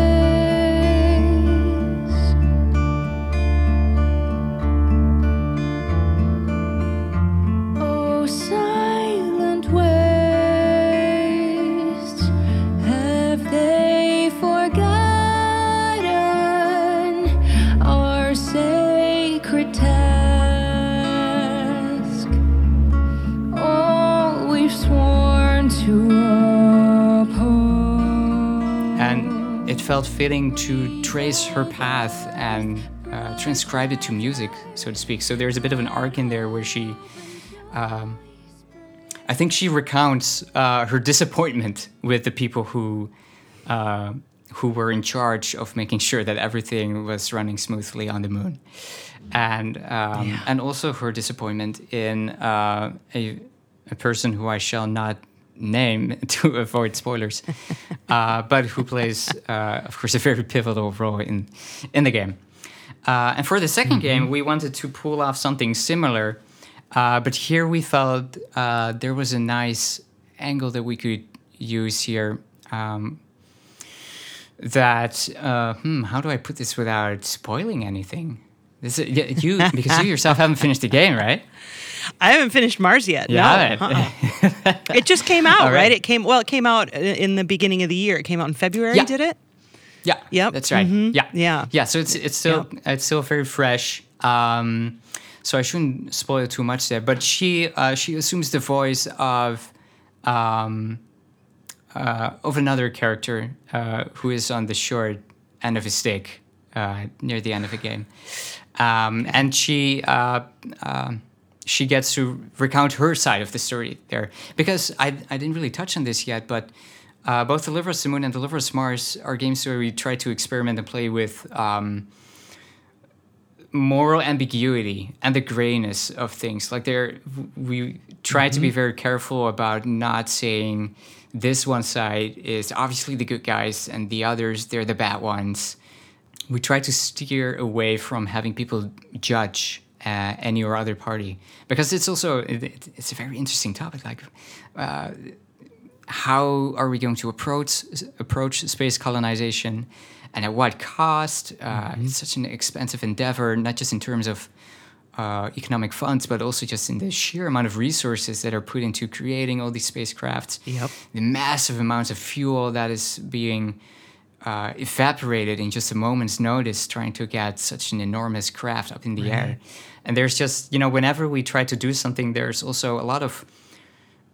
And it felt fitting to trace her path and uh, transcribe it to music, so to speak. So there's a bit of an arc in there where she, um, I think she recounts uh, her disappointment with the people who, uh, who were in charge of making sure that everything was running smoothly on the moon, and um, and also her disappointment in uh, a, a person who I shall not name to avoid spoilers, uh, but who plays, uh, of course, a very pivotal role in in the game. Uh, and for the 2nd game, we wanted to pull off something similar, uh, but here we felt uh, there was a nice angle that we could use here. Um, that uh, hmm, how do I put this without spoiling anything? This is, you because you yourself haven't finished the game, right? I haven't finished Mars yet. You no. Uh-uh. it just came out, right. right. It came well. It came out in the beginning of the year. It came out in February. Yeah. Did it? Yeah. Yep. That's right. Mhm. Yeah. Yeah. Yeah. So it's it's still it's still very fresh. Um, so I shouldn't spoil too much there. But she uh, she assumes the voice of um, uh, of another character uh, who is on the short end of a stick uh, near the end of the game, um, and she. Uh, um she gets to recount her side of the story there because I, I didn't really touch on this yet, but uh, both Deliver Us the Moon and Deliver Us Mars are games where we try to experiment and play with um, moral ambiguity and the grayness of things. Like there, we try to be very careful about not saying this one side is obviously the good guys and the others they're the bad ones. We try to steer away from having people judge uh, any or other party because it's also it, it- it's a very interesting topic. Like. Uh, how are we going to approach approach space colonization and at what cost uh, it's such an expensive endeavor not just in terms of uh, economic funds but also just in the sheer amount of resources that are put into creating all these spacecrafts Yep. the massive amounts of fuel that is being uh, evaporated in just a moment's notice trying to get such an enormous craft up in the air and there's just you know whenever we try to do something there's also a lot of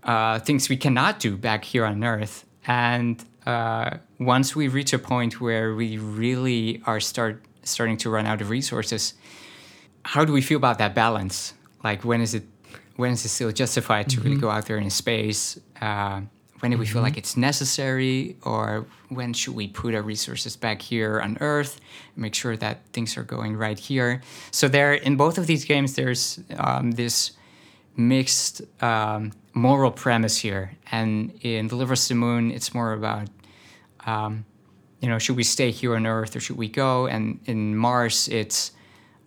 uh, things we cannot do back here on Earth. And uh, once we reach a point where we really are start starting to run out of resources, how do we feel about that balance? Like when is it when is it still justified to really go out there in space? Uh, when do we feel like it's necessary, or when should we put our resources back here on Earth, make sure that things are going right here? So there, in both of these games, there's um, this mixed um, moral premise here. And in Deliver Us the Moon, it's more about, um, you know, should we stay here on Earth or should we go? And in Mars, it's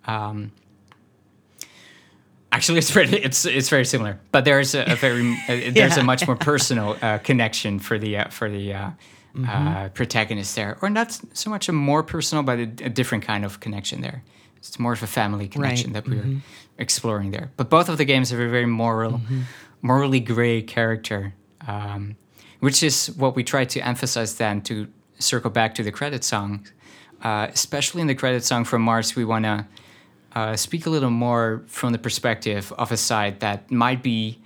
um, actually it's very it's it's very similar, but there's a, a very uh, there's a much more personal uh, connection for the uh, for the. Uh, Mm-hmm. uh, protagonist there, or not so much a more personal, but a, a different kind of connection there. It's more of a family connection that we're Mm-hmm. exploring there. But both of the games have a very moral, morally gray character, um, which is what we try to emphasize then to circle back to the credit song. Uh, especially in the credit song from Mars, we want to uh, speak a little more from the perspective of a side that might be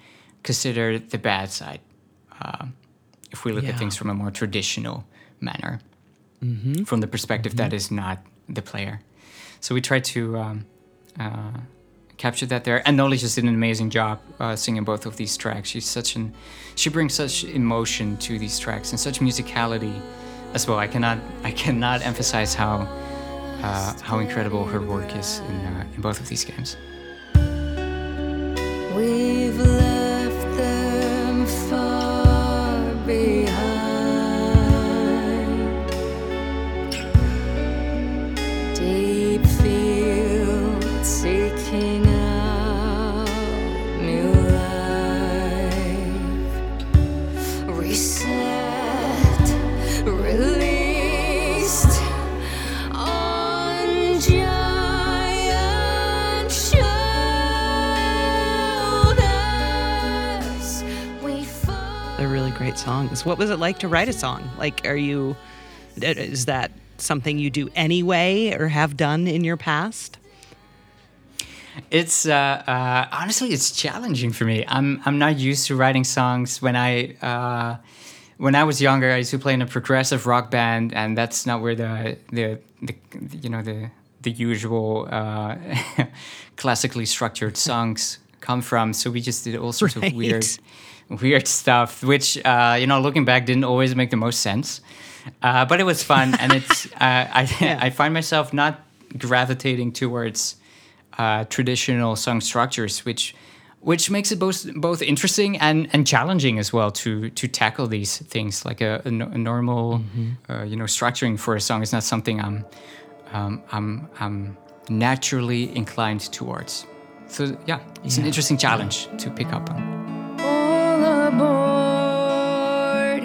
considered the bad side. Um, if we look Yeah. at things from a more traditional manner, from the perspective that is not the player. So we try to um, uh, capture that there. And Nolly just did an amazing job uh, singing both of these tracks. She's such an, she brings such emotion to these tracks and such musicality as well. I cannot, I cannot emphasize how, uh, how incredible her work is in, uh, in both of these games. We've left them far behind. Great songs. What was it like to write a song? Like, are you, is that something you do anyway or have done in your past? It's uh, uh, honestly, it's challenging for me. I'm I'm not used to writing songs. When I uh, when I was younger, I used to play in a progressive rock band, and that's not where the the, the you know the the usual uh, classically structured songs come from. So we just did all sorts Right. of weird weird stuff, which uh, you know, looking back, didn't always make the most sense. Uh, but it was fun, and it's uh, I I find myself not gravitating towards uh, traditional song structures, which which makes it both both interesting and, and challenging as well to to tackle these things. Like a, a, a normal, uh, you know, structuring for a song is not something I'm um, I'm I'm naturally inclined towards. So yeah, it's an interesting challenge to pick up on. Aboard.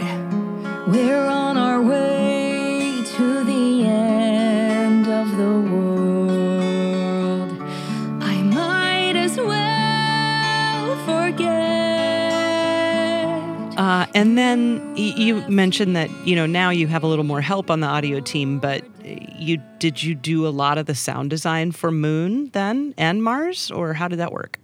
We're on our way to the end of the world. I might as well forget. Uh, and then you mentioned that you know now you have a little more help on the audio team, but you did you do a lot of the sound design for Moon then and Mars, or how did that work?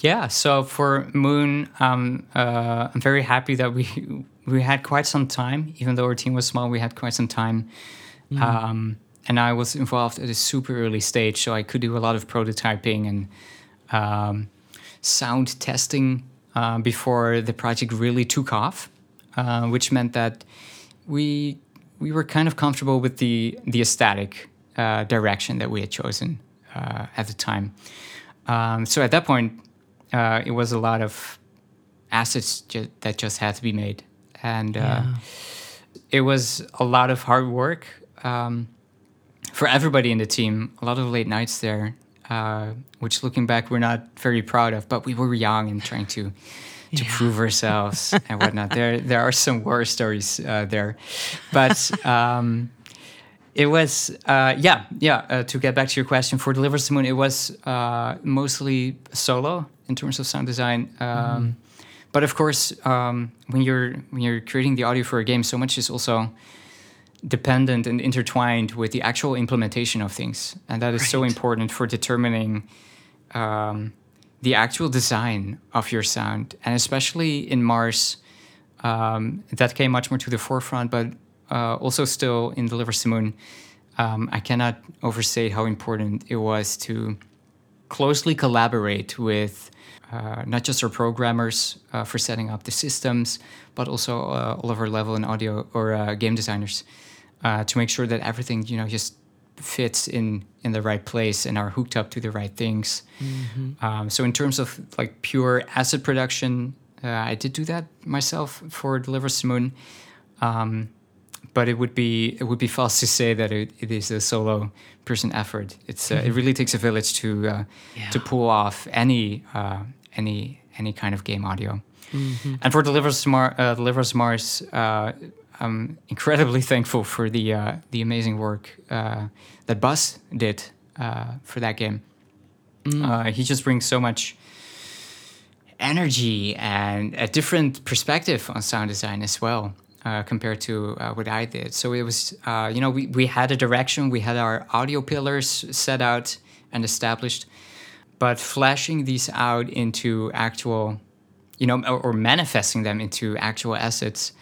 Yeah, so for Moon, um, uh, I'm very happy that we we had quite some time, even though our team was small. We had quite some time, um, and I was involved at a super early stage, so I could do a lot of prototyping and um, sound testing uh, before the project really took off, uh, which meant that we we were kind of comfortable with the the aesthetic uh, direction that we had chosen uh, at the time. Um, so at that point, uh, it was a lot of assets ju- that just had to be made, and uh, it was a lot of hard work um, for everybody in the team. A lot of late nights there, uh, which looking back, we're not very proud of. But we were young and trying to to prove ourselves and whatnot. There there are some war stories uh, there, but. Um, it was uh, yeah yeah uh, to get back to your question for Deliver Us the Moon it was uh, mostly solo in terms of sound design um, but of course um, when you're when you're creating the audio for a game so much is also dependent and intertwined with the actual implementation of things and that is so important for determining um, the actual design of your sound and especially in mars um, that came much more to the forefront but uh, also still in Deliver Moon, um, I cannot overstate how important it was to closely collaborate with uh, not just our programmers uh, for setting up the systems, but also uh, all of our level and audio or uh, game designers uh, to make sure that everything you know just fits in in the right place and are hooked up to the right things. Um, so in terms of like pure asset production, uh, I did do that myself for Deliver Simoon. Um, but it would be it would be false to say that it, it is a solo person effort. It's uh, it really takes a village to uh, to pull off any uh, any any kind of game audio. And for Deliver Us Mars, uh, Deliver Us Mars, uh, I'm incredibly thankful for the uh, the amazing work uh, that Bas did uh, for that game. Uh, he just brings so much energy and a different perspective on sound design as well uh, compared to uh, what I did. So it was, uh, you know, we, we had a direction, we had our audio pillars set out and established, but flashing these out into actual, you know, or, or manifesting them into actual assets.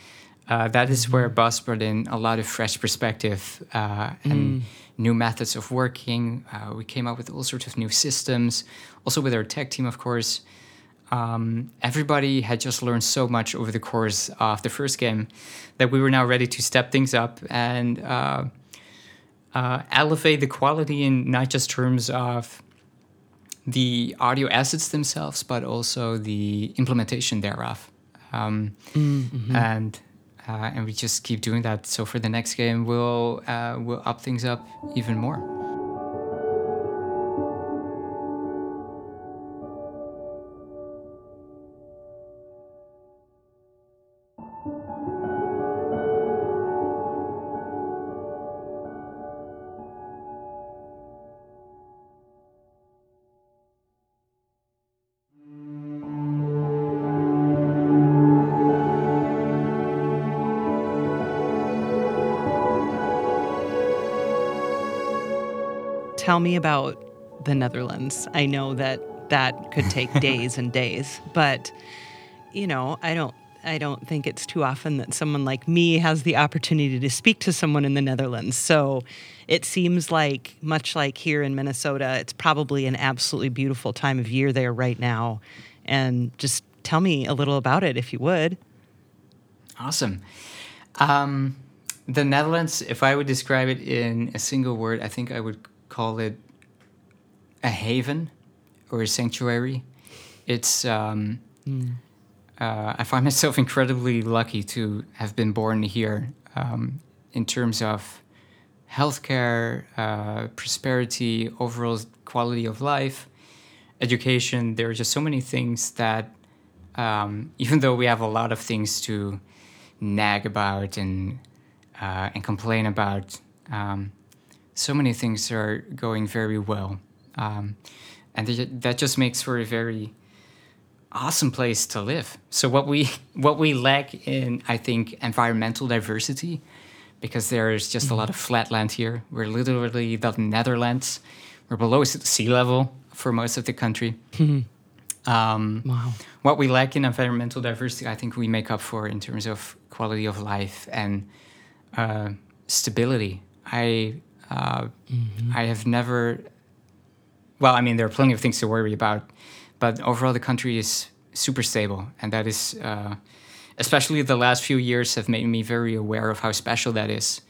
Uh, that is where Bas brought in a lot of fresh perspective uh, and new methods of working. Uh, we came up with all sorts of new systems, also with our tech team, of course um, everybody had just learned so much over the course of the first game that we were now ready to step things up and uh, uh, elevate the quality in not just terms of the audio assets themselves, but also the implementation thereof. Um, And uh, and we just keep doing that. So for the next game, we'll uh, we'll up things up even more. Tell me about the Netherlands. I know that that could take days and days, but you know, I don't I don't think it's too often that someone like me has the opportunity to speak to someone in the Netherlands. So it seems like much like here in Minnesota, it's probably an absolutely beautiful time of year there right now. And just tell me a little about it if you would. Awesome. Um, the Netherlands, if I would describe it in a single word, I think I would call it a haven or a sanctuary. It's. Um, uh, I find myself incredibly lucky to have been born here um, in terms of healthcare, uh, prosperity, overall quality of life, education. There are just so many things that, um, even though we have a lot of things to nag about and uh, and complain about, um, so many things are going very well, um, and th- that just makes for a very awesome place to live. So what we what we lack in, I think, environmental diversity because there's just mm-hmm. a lot of flat land here. We're literally the Netherlands. We're below sea level for most of the country. Mm-hmm. Um, wow. What we lack in environmental diversity, I think we make up for in terms of quality of life and uh, stability. I uh, mm-hmm. I have never. Well, I mean, there are plenty of things to worry about, but overall, the country is super stable, and that is. Uh, especially the last few years have made me very aware of how special that is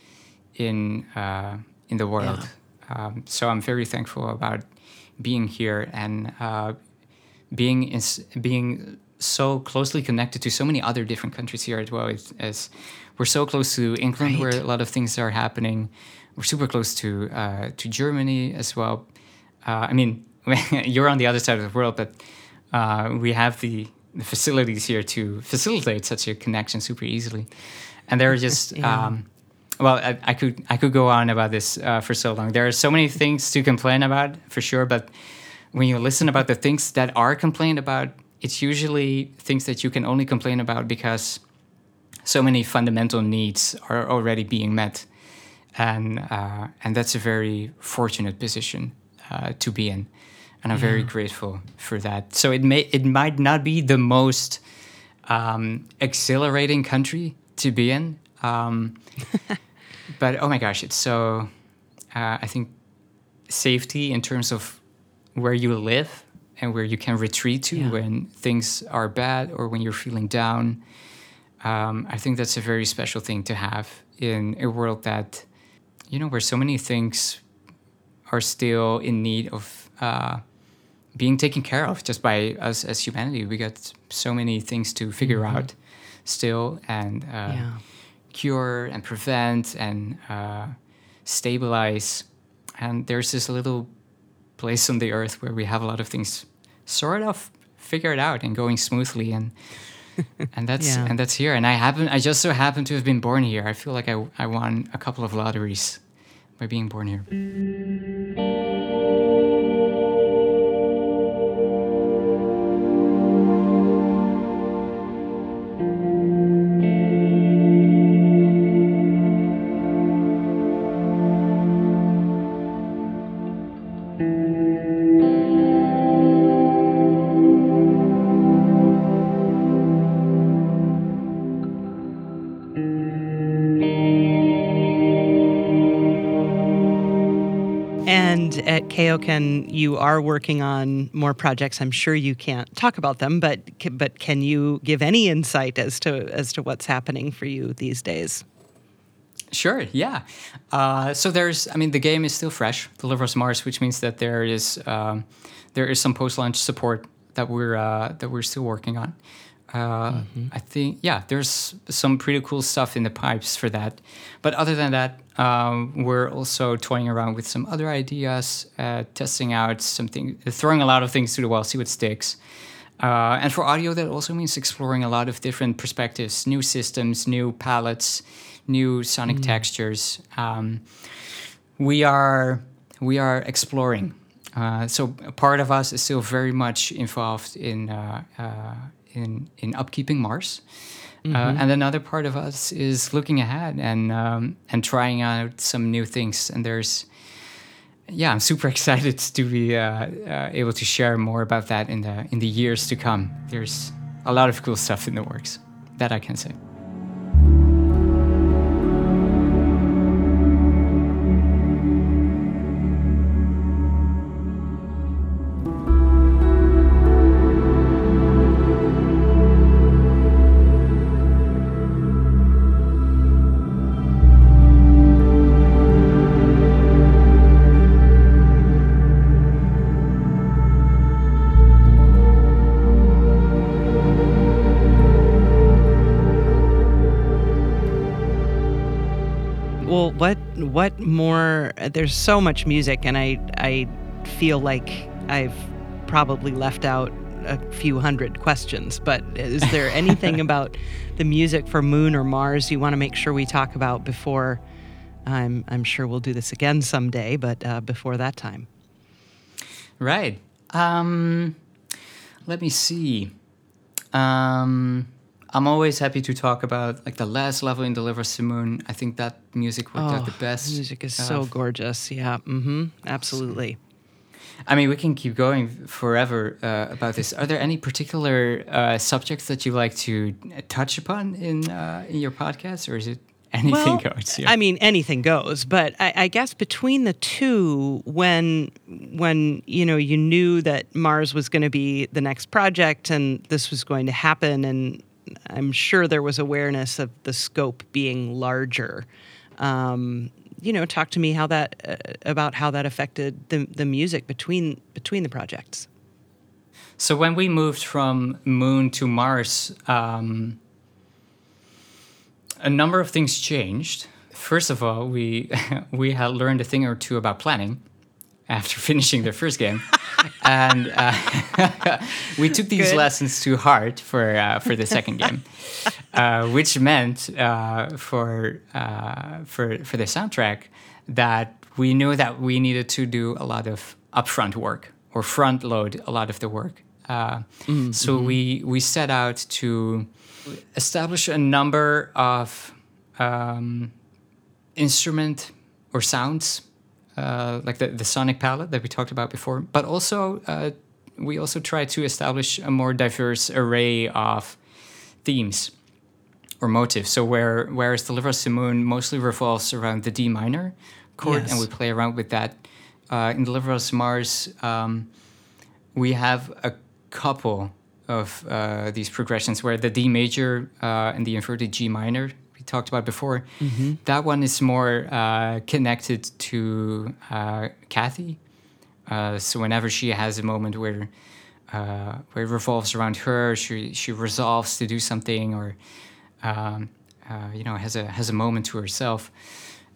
in uh, in the world. Yeah. Um, so I'm very thankful about being here and uh, being is, being so closely connected to so many other different countries here as well. As, as we're so close to England, right. where a lot of things are happening. We're super close to uh, to Germany as well. Uh, I mean, you're on the other side of the world, but uh, we have the the facilities here to facilitate such a connection super easily. And there are just yeah. um, well, I, I, could I could go on about this uh, for so long. There are so many things to complain about for sure, but when you listen about the things that are complained about, it's usually things that you can only complain about because so many fundamental needs are already being met, and uh, and that's a very fortunate position uh, to be in and I'm very grateful for that. So it may it might not be the most um, exhilarating country to be in, um, but oh my gosh, it's so. Uh, I think safety in terms of where you live and where you can retreat to yeah. when things are bad or when you're feeling down. Um, I think that's a very special thing to have in a world that, you know, where so many things are still in need of uh, being taken care of just by us as humanity. We got so many things to figure mm-hmm. out still and uh, yeah. cure and prevent and uh, stabilize. And there's this little place on the earth where we have a lot of things sort of figured out and going smoothly and and that's yeah. and that's here. And i happen i just so happen to have been born here. I feel like i, I won a couple of lotteries by being born here at KeokeN, you are working on more projects. I'm sure you can't talk about them, but but can you give any insight as to as to what's happening for you these days? Sure. Yeah. Uh, so there's, I mean, the game is still fresh, Deliver Us Mars, which means that there is um, there is some post-launch support that we're uh, that we're still working on. Uh, mm-hmm. I think, yeah, there's some pretty cool stuff in the pipes for that. But other than that, um, we're also toying around with some other ideas, uh, testing out something, throwing a lot of things to the wall, see what sticks. Uh, and for audio, that also means exploring a lot of different perspectives, new systems, new palettes, new sonic mm. textures. Um, we are we are exploring. Uh, so part of us is still very much involved in uh, uh, in in upkeeping Mars. Uh, mm-hmm. Uh, and another part of us is looking ahead and um, and trying out some new things. And there's, yeah, I'm super excited to be uh, uh, able to share more about that in the in the years to come. There's a lot of cool stuff in the works that I can say. What more? There's so much music, and I I feel like I've probably left out a few hundred questions. But is there anything about the music for Moon or Mars you want to make sure we talk about before? I'm I'm sure we'll do this again someday, but uh, before that time. Right. Um, let me see. Um, I'm always happy to talk about like the last level in Deliver Moon. I think that music worked out the best. Music is Uh, so gorgeous. Yeah. Mm-hmm. Absolutely. I mean, we can keep going forever uh, about this. Are there any particular uh, subjects that you like to touch upon in uh, in your podcast, or is it anything goes? here? I mean, anything goes. But I, I guess between the two, when when you know you knew that Mars was going to be the next project and this was going to happen, and I'm sure there was awareness of the scope being larger. Um, you know, talk to me how that uh, about how that affected the the music between between the projects. So when we moved from Moon to Mars, um, a number of things changed. First of all, we we had learned a thing or two about planning after finishing the first game, and uh, we took these Good. lessons to heart for uh, for the second game, uh, which meant uh, for uh, for for the soundtrack that we knew that we needed to do a lot of upfront work or front load a lot of the work. Uh, so we we set out to establish a number of um, instrument or sounds, uh, like the, the sonic palette that we talked about before, but also uh, we also try to establish a more diverse array of themes or motives. So where whereas the Moon mostly revolves around the D minor chord, and we play around with that. Uh, in Deliver Us Mars, um, we have a couple of uh, these progressions where the D major uh, and the inverted G minor talked about before, that one is more uh, connected to uh, Kathy. Uh, so whenever she has a moment where uh, where it revolves around her, she she resolves to do something or um, uh, you know has a has a moment to herself.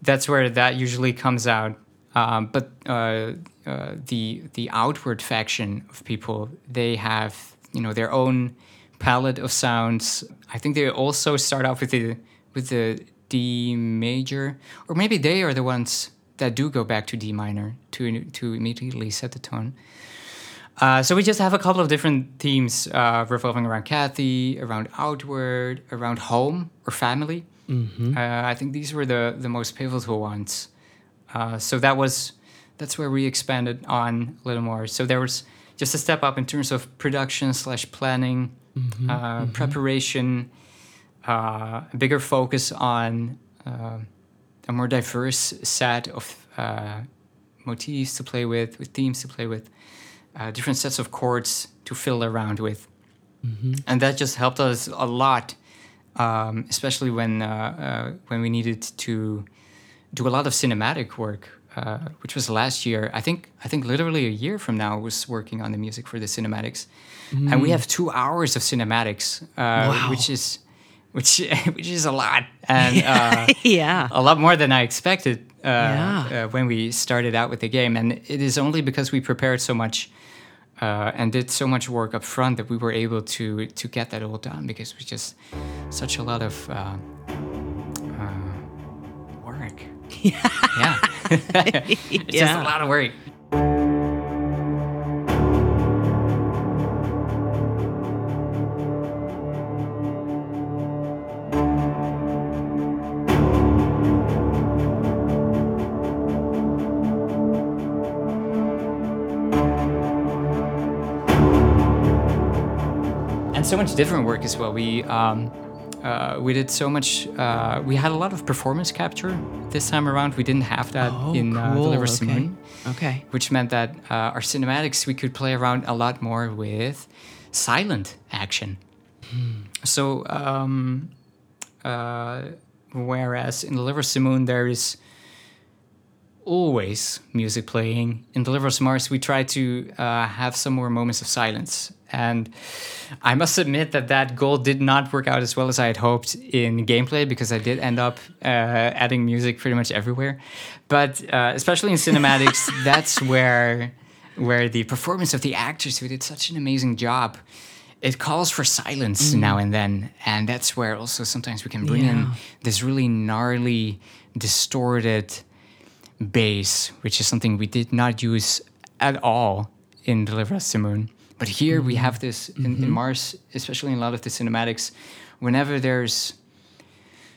That's where that usually comes out. Um, but uh, uh, the the outward faction of people, they have you know their own palette of sounds. I think they also start off with the with the D major, or maybe they are the ones that do go back to D minor to to immediately set the tone. Uh, so we just have a couple of different themes uh, revolving around Kathy, around outward, around home or family. Uh, I think these were the the most pivotal ones. Uh, so that was that's where we expanded on a little more. So there was just a step up in terms of production slash planning, uh, preparation, uh, a bigger focus on uh, a more diverse set of uh, motifs to play with, with themes to play with, uh, different sets of chords to fiddle around with, and that just helped us a lot, um, especially when uh, uh, when we needed to do a lot of cinematic work, uh, which was last year. I think I think literally a year from now I was working on the music for the cinematics, and we have two hours of cinematics, uh, which is which which is a lot and uh, yeah. a lot more than I expected uh, Yeah. uh, when we started out with the game, and it is only because we prepared so much. Uh, and did so much work up front that we were able to to get that all done because it was just such a lot of uh, uh, work. Yeah, it's just Yeah. a lot of work. So much different work as well. We um, uh, we did so much. Uh, we had a lot of performance capture this time around. We didn't have that Oh, in uh, cool. Deliver Us the okay. Moon, Okay. which meant that uh, our cinematics we could play around a lot more with silent action. So um, uh, whereas in Deliver Moon there is always music playing. In Deliver Us Mars, we try to uh, have some more moments of silence. And I must admit that that goal did not work out as well as I had hoped in gameplay because I did end up uh, adding music pretty much everywhere. But uh, especially in cinematics, that's where where the performance of the actors who did such an amazing job it calls for silence Mm. now and then and that's where also sometimes we can bring in this really gnarly distorted bass which is something we did not use at all in deliver us the moon. But here we have this in, in mars especially in a lot of the cinematics. Whenever there's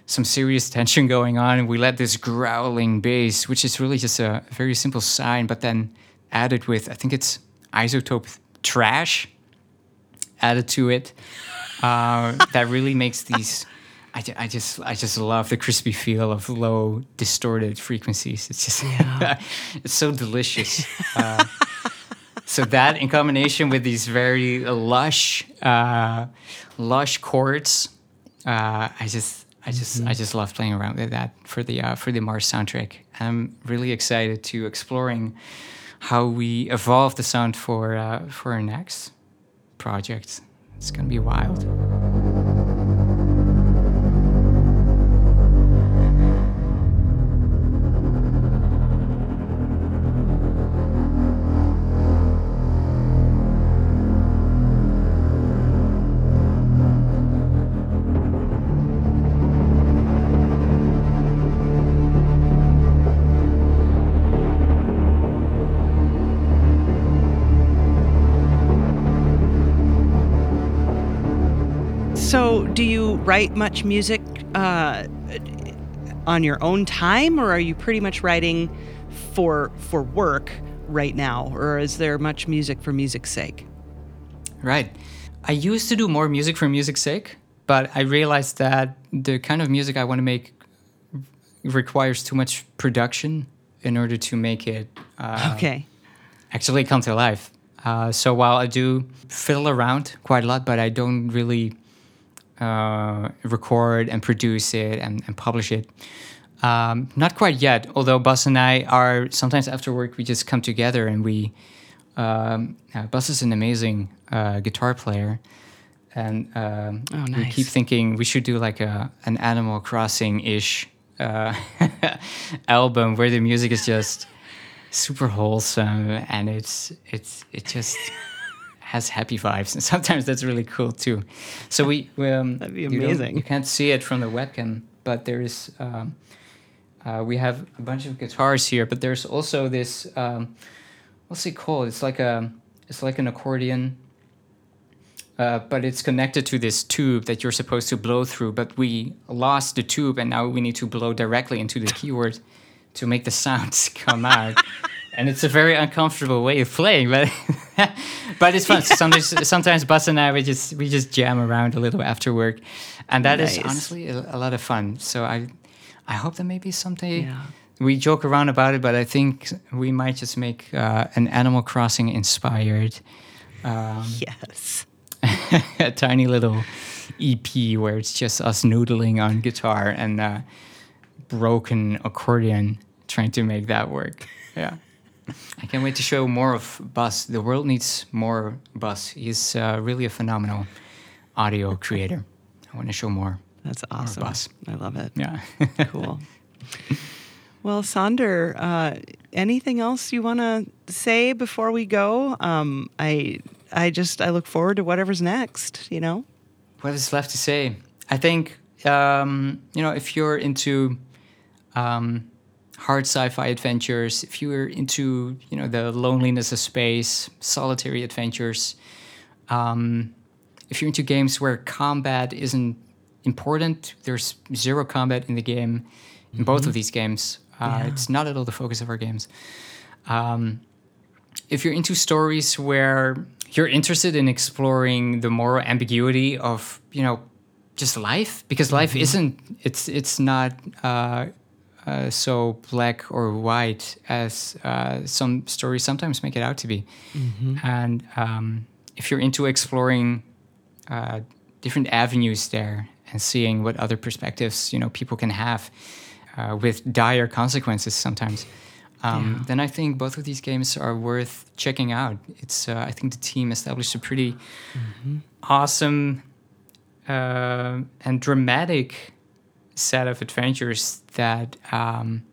some serious tension going on we let this growling bass which is really just a very simple sine but then added with i think it's iZotope trash added to it uh, that really makes these I, I just I just love the crispy feel of low distorted frequencies. It's just it's so delicious. Uh, so that in combination with these very lush uh, lush chords, uh, I just I just I just love playing around with that for the uh, for the Mars soundtrack. I'm really excited to exploring how we evolve the sound for uh, for our next project. It's gonna be wild. Write much music uh, on your own time, or are you pretty much writing for for work right now, or is there much music for music's sake? Right. I used to do more music for music's sake, but I realized that the kind of music I want to make requires too much production in order to make it uh, Okay. actually come to life. Uh, so while I do fiddle around quite a lot, but I don't really uh, record and produce it and, and publish it. Um, not quite yet, although Bas and I are sometimes after work, we just come together and we. Um, uh, Bas is an amazing uh, guitar player. And um, Oh, we keep thinking we should do like a an Animal Crossing ish uh, album where the music is just super wholesome and it's it's it just has happy vibes and sometimes that's really cool too so we, we um, That'd be you amazing. you, can't see it from the webcam but there is um, uh, we have a bunch of guitars here but there's also this um, what's it called it's like a it's like an accordion uh, but it's connected to this tube that you're supposed to blow through. But we lost the tube, and now we need to blow directly into the keyboard to make the sounds come out. And it's a very uncomfortable way of playing, but but it's fun. Sometimes sometimes Bas and I we just we just jam around a little after work, and that is Nice. honestly a, a lot of fun. So I I hope that maybe someday. Yeah. We joke around about it, but I think we might just make uh, an Animal Crossing inspired um, Yes. a tiny little EP where it's just us noodling on guitar and uh, broken accordion trying to make that work. Yeah. I can't wait to show more of Bas. The world needs more Bas. He's uh, really a phenomenal audio creator. I want to show more. That's awesome. Bas. I love it. Yeah. Cool. well, Sander, uh, anything else you want to say before we go? Um, I I just I look forward to whatever's next. You know. what is left to say? I think um, you know if you're into um, hard sci-fi adventures, if you're into you know the loneliness of space, solitary adventures, um, if you're into games where combat isn't important, there's zero combat in the game. In both of these games, uh, Yeah. it's not at all the focus of our games. Um, if you're into stories where you're interested in exploring the moral ambiguity of you know just life because life isn't it's it's not uh, uh, so black or white as uh, some stories sometimes make it out to be and um, if you're into exploring uh, different avenues there and seeing what other perspectives you know people can have uh, with dire consequences sometimes um, Yeah. then I think both of these games are worth checking out. It's uh, I think the team established a pretty awesome uh, and dramatic set of adventures that um,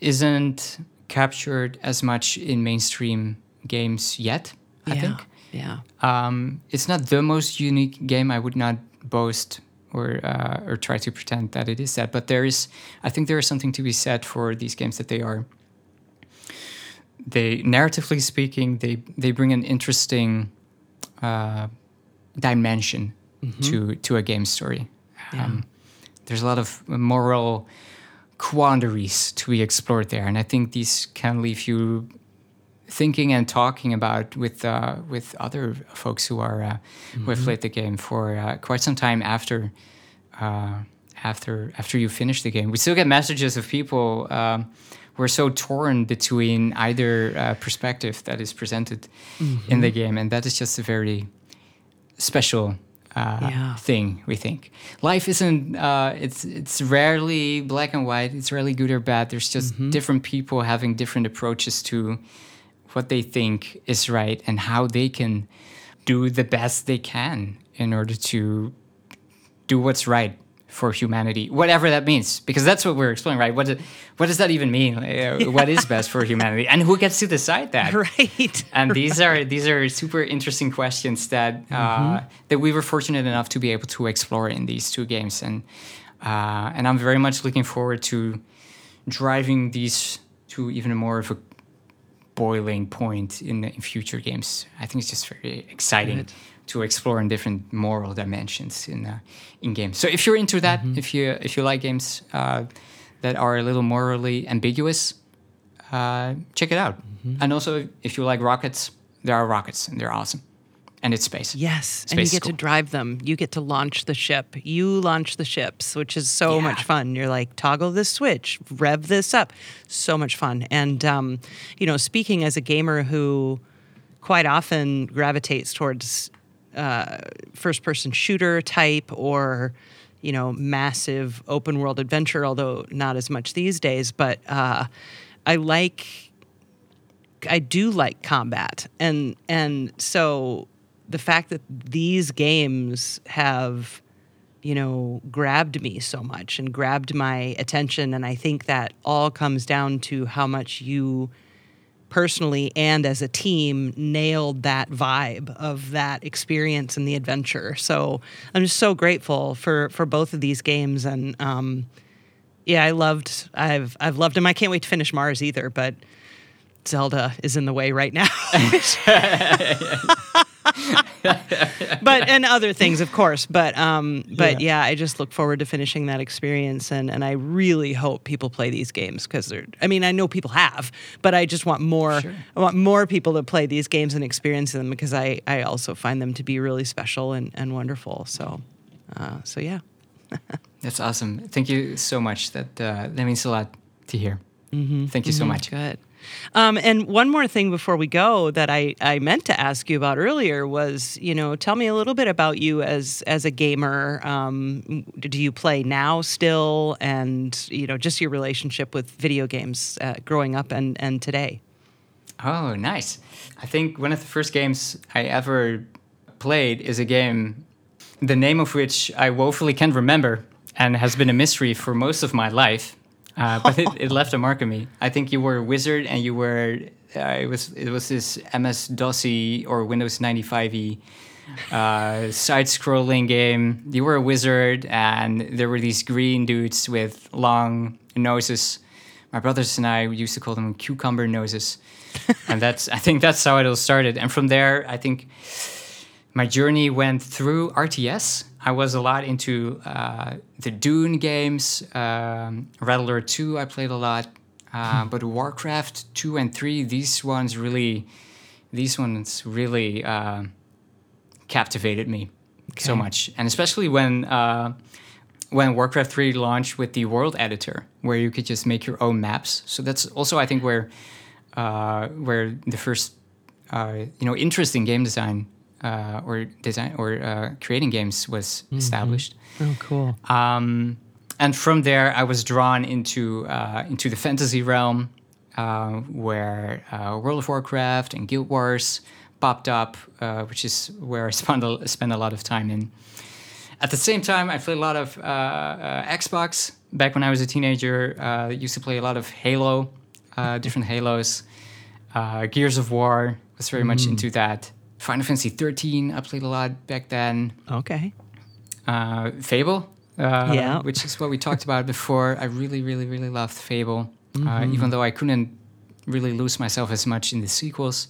isn't captured as much in mainstream games yet. I yeah. think Yeah. um, it's not the most unique game. I would not boast or uh, or try to pretend that it is that. But there is, I think, there is something to be said for these games that they are. They narratively speaking, they they bring an interesting uh, dimension to to a game story. Um, there's a lot of moral quandaries to be explored there, and I think these can leave you thinking and talking about with uh, with other folks who are uh, who have played the game for uh, quite some time after uh, after after you finish the game. We still get messages of people um, who are so torn between either uh, perspective that is presented in the game, and that is just a very special. Uh, Yeah. thing we think. Life isn't uh, it's it's rarely black and white it's rarely good or bad. There's just different people having different approaches to what they think is right and how they can do the best they can in order to do what's right for humanity, whatever that means, because that's what we're exploring, right? What, do- what does that even mean? Uh, What is best for humanity, and who gets to decide that? Right. and these are these are super interesting questions that uh, that we were fortunate enough to be able to explore in these two games, and uh, and I'm very much looking forward to driving these to even more of a boiling point in, in future games. I think it's just very exciting Good. To explore in different moral dimensions in uh, in games. So if you're into that, if you if you like games uh, that are a little morally ambiguous, uh, check it out. And also, if you like rockets, there are rockets and they're awesome, and it's space. Yes, and you get to drive them. You get to launch the ship. You launch the ships, which is so Yeah. much fun. You're like toggle this switch, rev this up. So much fun. And um, you know, speaking as a gamer who quite often gravitates towards uh, first-person shooter type or you know massive open world adventure, although not as much these days. But uh, I like I do like combat, and and so the fact that these games have, you know, grabbed me so much and grabbed my attention, and I think that all comes down to how much you personally and as a team nailed that vibe of that experience and the adventure. So I'm just so grateful for for both of these games, and um, yeah, I loved I've I've loved them. I can't wait to finish Mars either, but. Zelda is in the way right now. but and other things, of course. But um, but yeah. I just look forward to finishing that experience, and and I really hope people play these games because they're. I mean, I know people have, but I just want more. Sure. I want more people to play these games and experience them because I I also find them to be really special and and wonderful. So, uh, so yeah. That's awesome. Thank you so much. That uh, that means a lot to hear. Thank you so much. Good. Um, and one more thing before we go that I, I meant to ask you about earlier was, you know, tell me a little bit about you as as a gamer. Um, do you play now still, and you know, just your relationship with video games uh, growing up and and today? Oh, nice. I think one of the first games I ever played is a game, the name of which I woefully can't remember and has been a mystery for most of my life. Uh, but it, it left a mark on me. I think you were a wizard and you were, uh, it was it was this MS DOSy or Windows 95e uh, side scrolling game. You were a wizard and there were these green dudes with long noses. My brothers and I used to call them cucumber noses and that's I think that's how it all started. And from there, I think my journey went through RTS. I was a lot into uh, the Dune games, um, Red Alert 2. I played a lot, uh, but Warcraft 2 and 3. These ones really, these ones really uh, captivated me so much, and especially when. Uh, when Warcraft 3 launched with the world editor, where you could just make your own maps. So that's also, I think, where uh, where the first uh, you know interest in game design uh, or design or uh, creating games was established. Oh, cool. Um, and from there, I was drawn into uh, into the fantasy realm. uh, where uh, World of Warcraft and Guild Wars popped up, uh, which is where I spend a, spend a lot of time in. At the same time, I played a lot of uh, uh, Xbox. Back when I was a teenager, uh, used to play a lot of Halo, uh, different Halos. Uh, Gears of War was very much into that. Final Fantasy 13, I played a lot back then. Okay. Uh, Fable, uh, Yeah. which is what we talked about before. I really, really, really loved Fable, uh, even though I couldn't really lose myself as much in the sequels,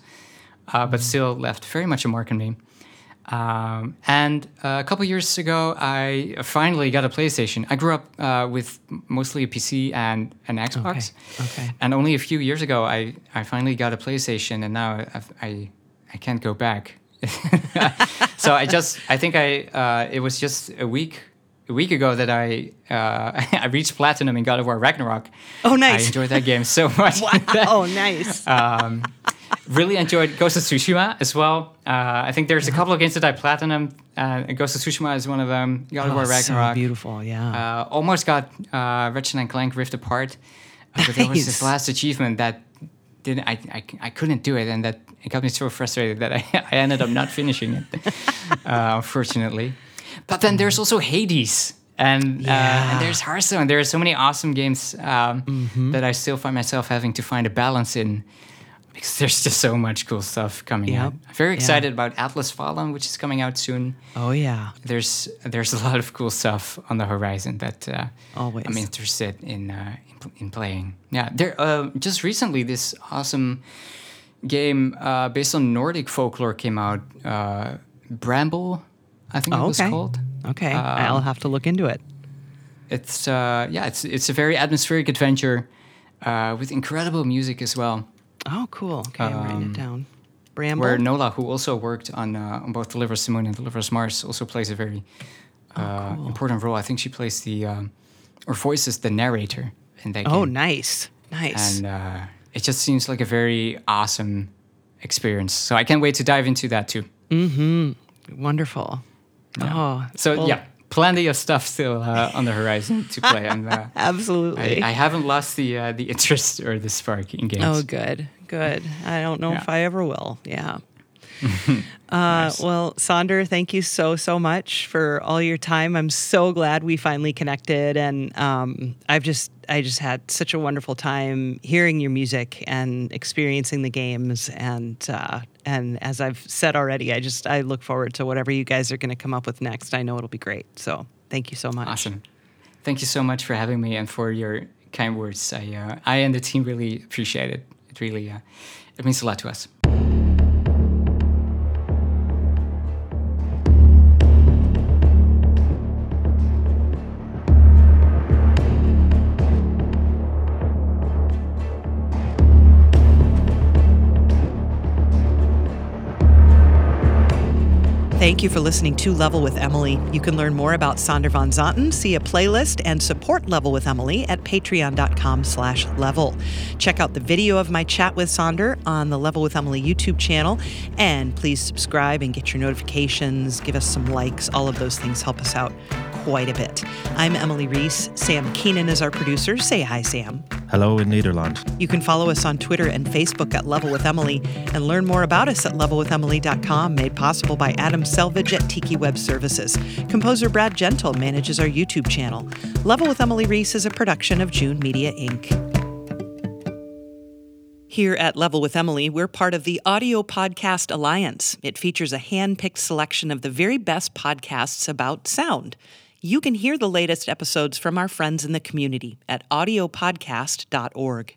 uh, but still left very much a mark on me. Um, and uh, a couple years ago, I finally got a PlayStation. I grew up uh, with mostly a PC and an Xbox, Okay. and only a few years ago, I, I finally got a PlayStation, and now I've, I I can't go back. so I just I think I uh, it was just a week a week ago that I uh, I reached platinum in God of War Ragnarok. Oh, nice. I enjoyed that game so much. Oh, nice. um, really enjoyed Ghost of Tsushima as well. Uh, I think there's a couple of games that I platinum. Uh, Ghost of Tsushima is one of them. God of Oh, War so Ragnarok. beautiful. Yeah. Uh, almost got uh, Ratchet and Clank Rift Apart, uh, but there was this last achievement that didn't. I, I, I couldn't do it, and that it got me so frustrated that I, I ended up not finishing it, uh, unfortunately. But then there's also Hades. And, uh, Yeah. and there's Hearthstone. There are so many awesome games um, Mm-hmm. that I still find myself having to find a balance in because there's just so much cool stuff coming Yep. out. I'm very Yeah. excited about Atlas Fallen, which is coming out soon oh, yeah. there's there's a lot of cool stuff on the horizon that uh, Always. I'm interested in uh, in, playing. Yeah, there uh, just recently this awesome game uh, based on Nordic folklore came out. Uh, Bramble, I think Oh, it was okay. called. Okay. Um, I'll have to look into it. It's uh, yeah, it's it's a very atmospheric adventure uh, with incredible music as well. Oh, cool. Okay, I'm writing it down. Bramble. Um, Where Nola, who also worked on uh, on both Deliver Moon and Deliver Us Mars, also plays a very uh, important role. I think she plays the um, or voices the narrator in that oh, nice. Nice. and uh, it just seems like a very awesome experience. So I can't wait to dive into that too. Hmm. Wonderful. Oh, So well, yeah, plenty of stuff still uh, on the horizon to play, and uh, Absolutely. I haven't lost the uh, the interest or the spark in games. Oh, good, good. I don't know if I ever will. Yeah. uh, Well, Sander, thank you so so much for all your time. I'm so glad we finally connected, and um, I've just I just had such a wonderful time hearing your music and experiencing the games. And uh, and as I've said already, I just I look forward to whatever you guys are going to come up with next. I know it'll be great. So thank you so much. Awesome. Thank you so much for having me and for your kind words. I uh, I and the team really appreciate it. It really uh, it means a lot to us. Thank you for listening to Level with Emily. You can learn more about Sander van Zanten, see a playlist, and support Level with Emily at patreon.com slash level. Check out the video of my chat with Sander on the Level with Emily YouTube channel. And please subscribe and get your notifications, give us some likes. All of those things help us out quite a bit. I'm Emily Reese. Sam Keenan is our producer. Say hi, Sam. Hello in Nederland. You can follow us on Twitter and Facebook at Level with Emily and learn more about us at levelwithemily.com, made possible by Adam Selvage at Tiki Web Services. Composer Brad Gentle manages our YouTube channel. Level with Emily Reese is a production of June Media Inc. Here at Level with Emily, we're part of the Audio Podcast Alliance. It features a hand picked selection of the very best podcasts about sound. You can hear the latest episodes from our friends in the community at audiopodcast.org.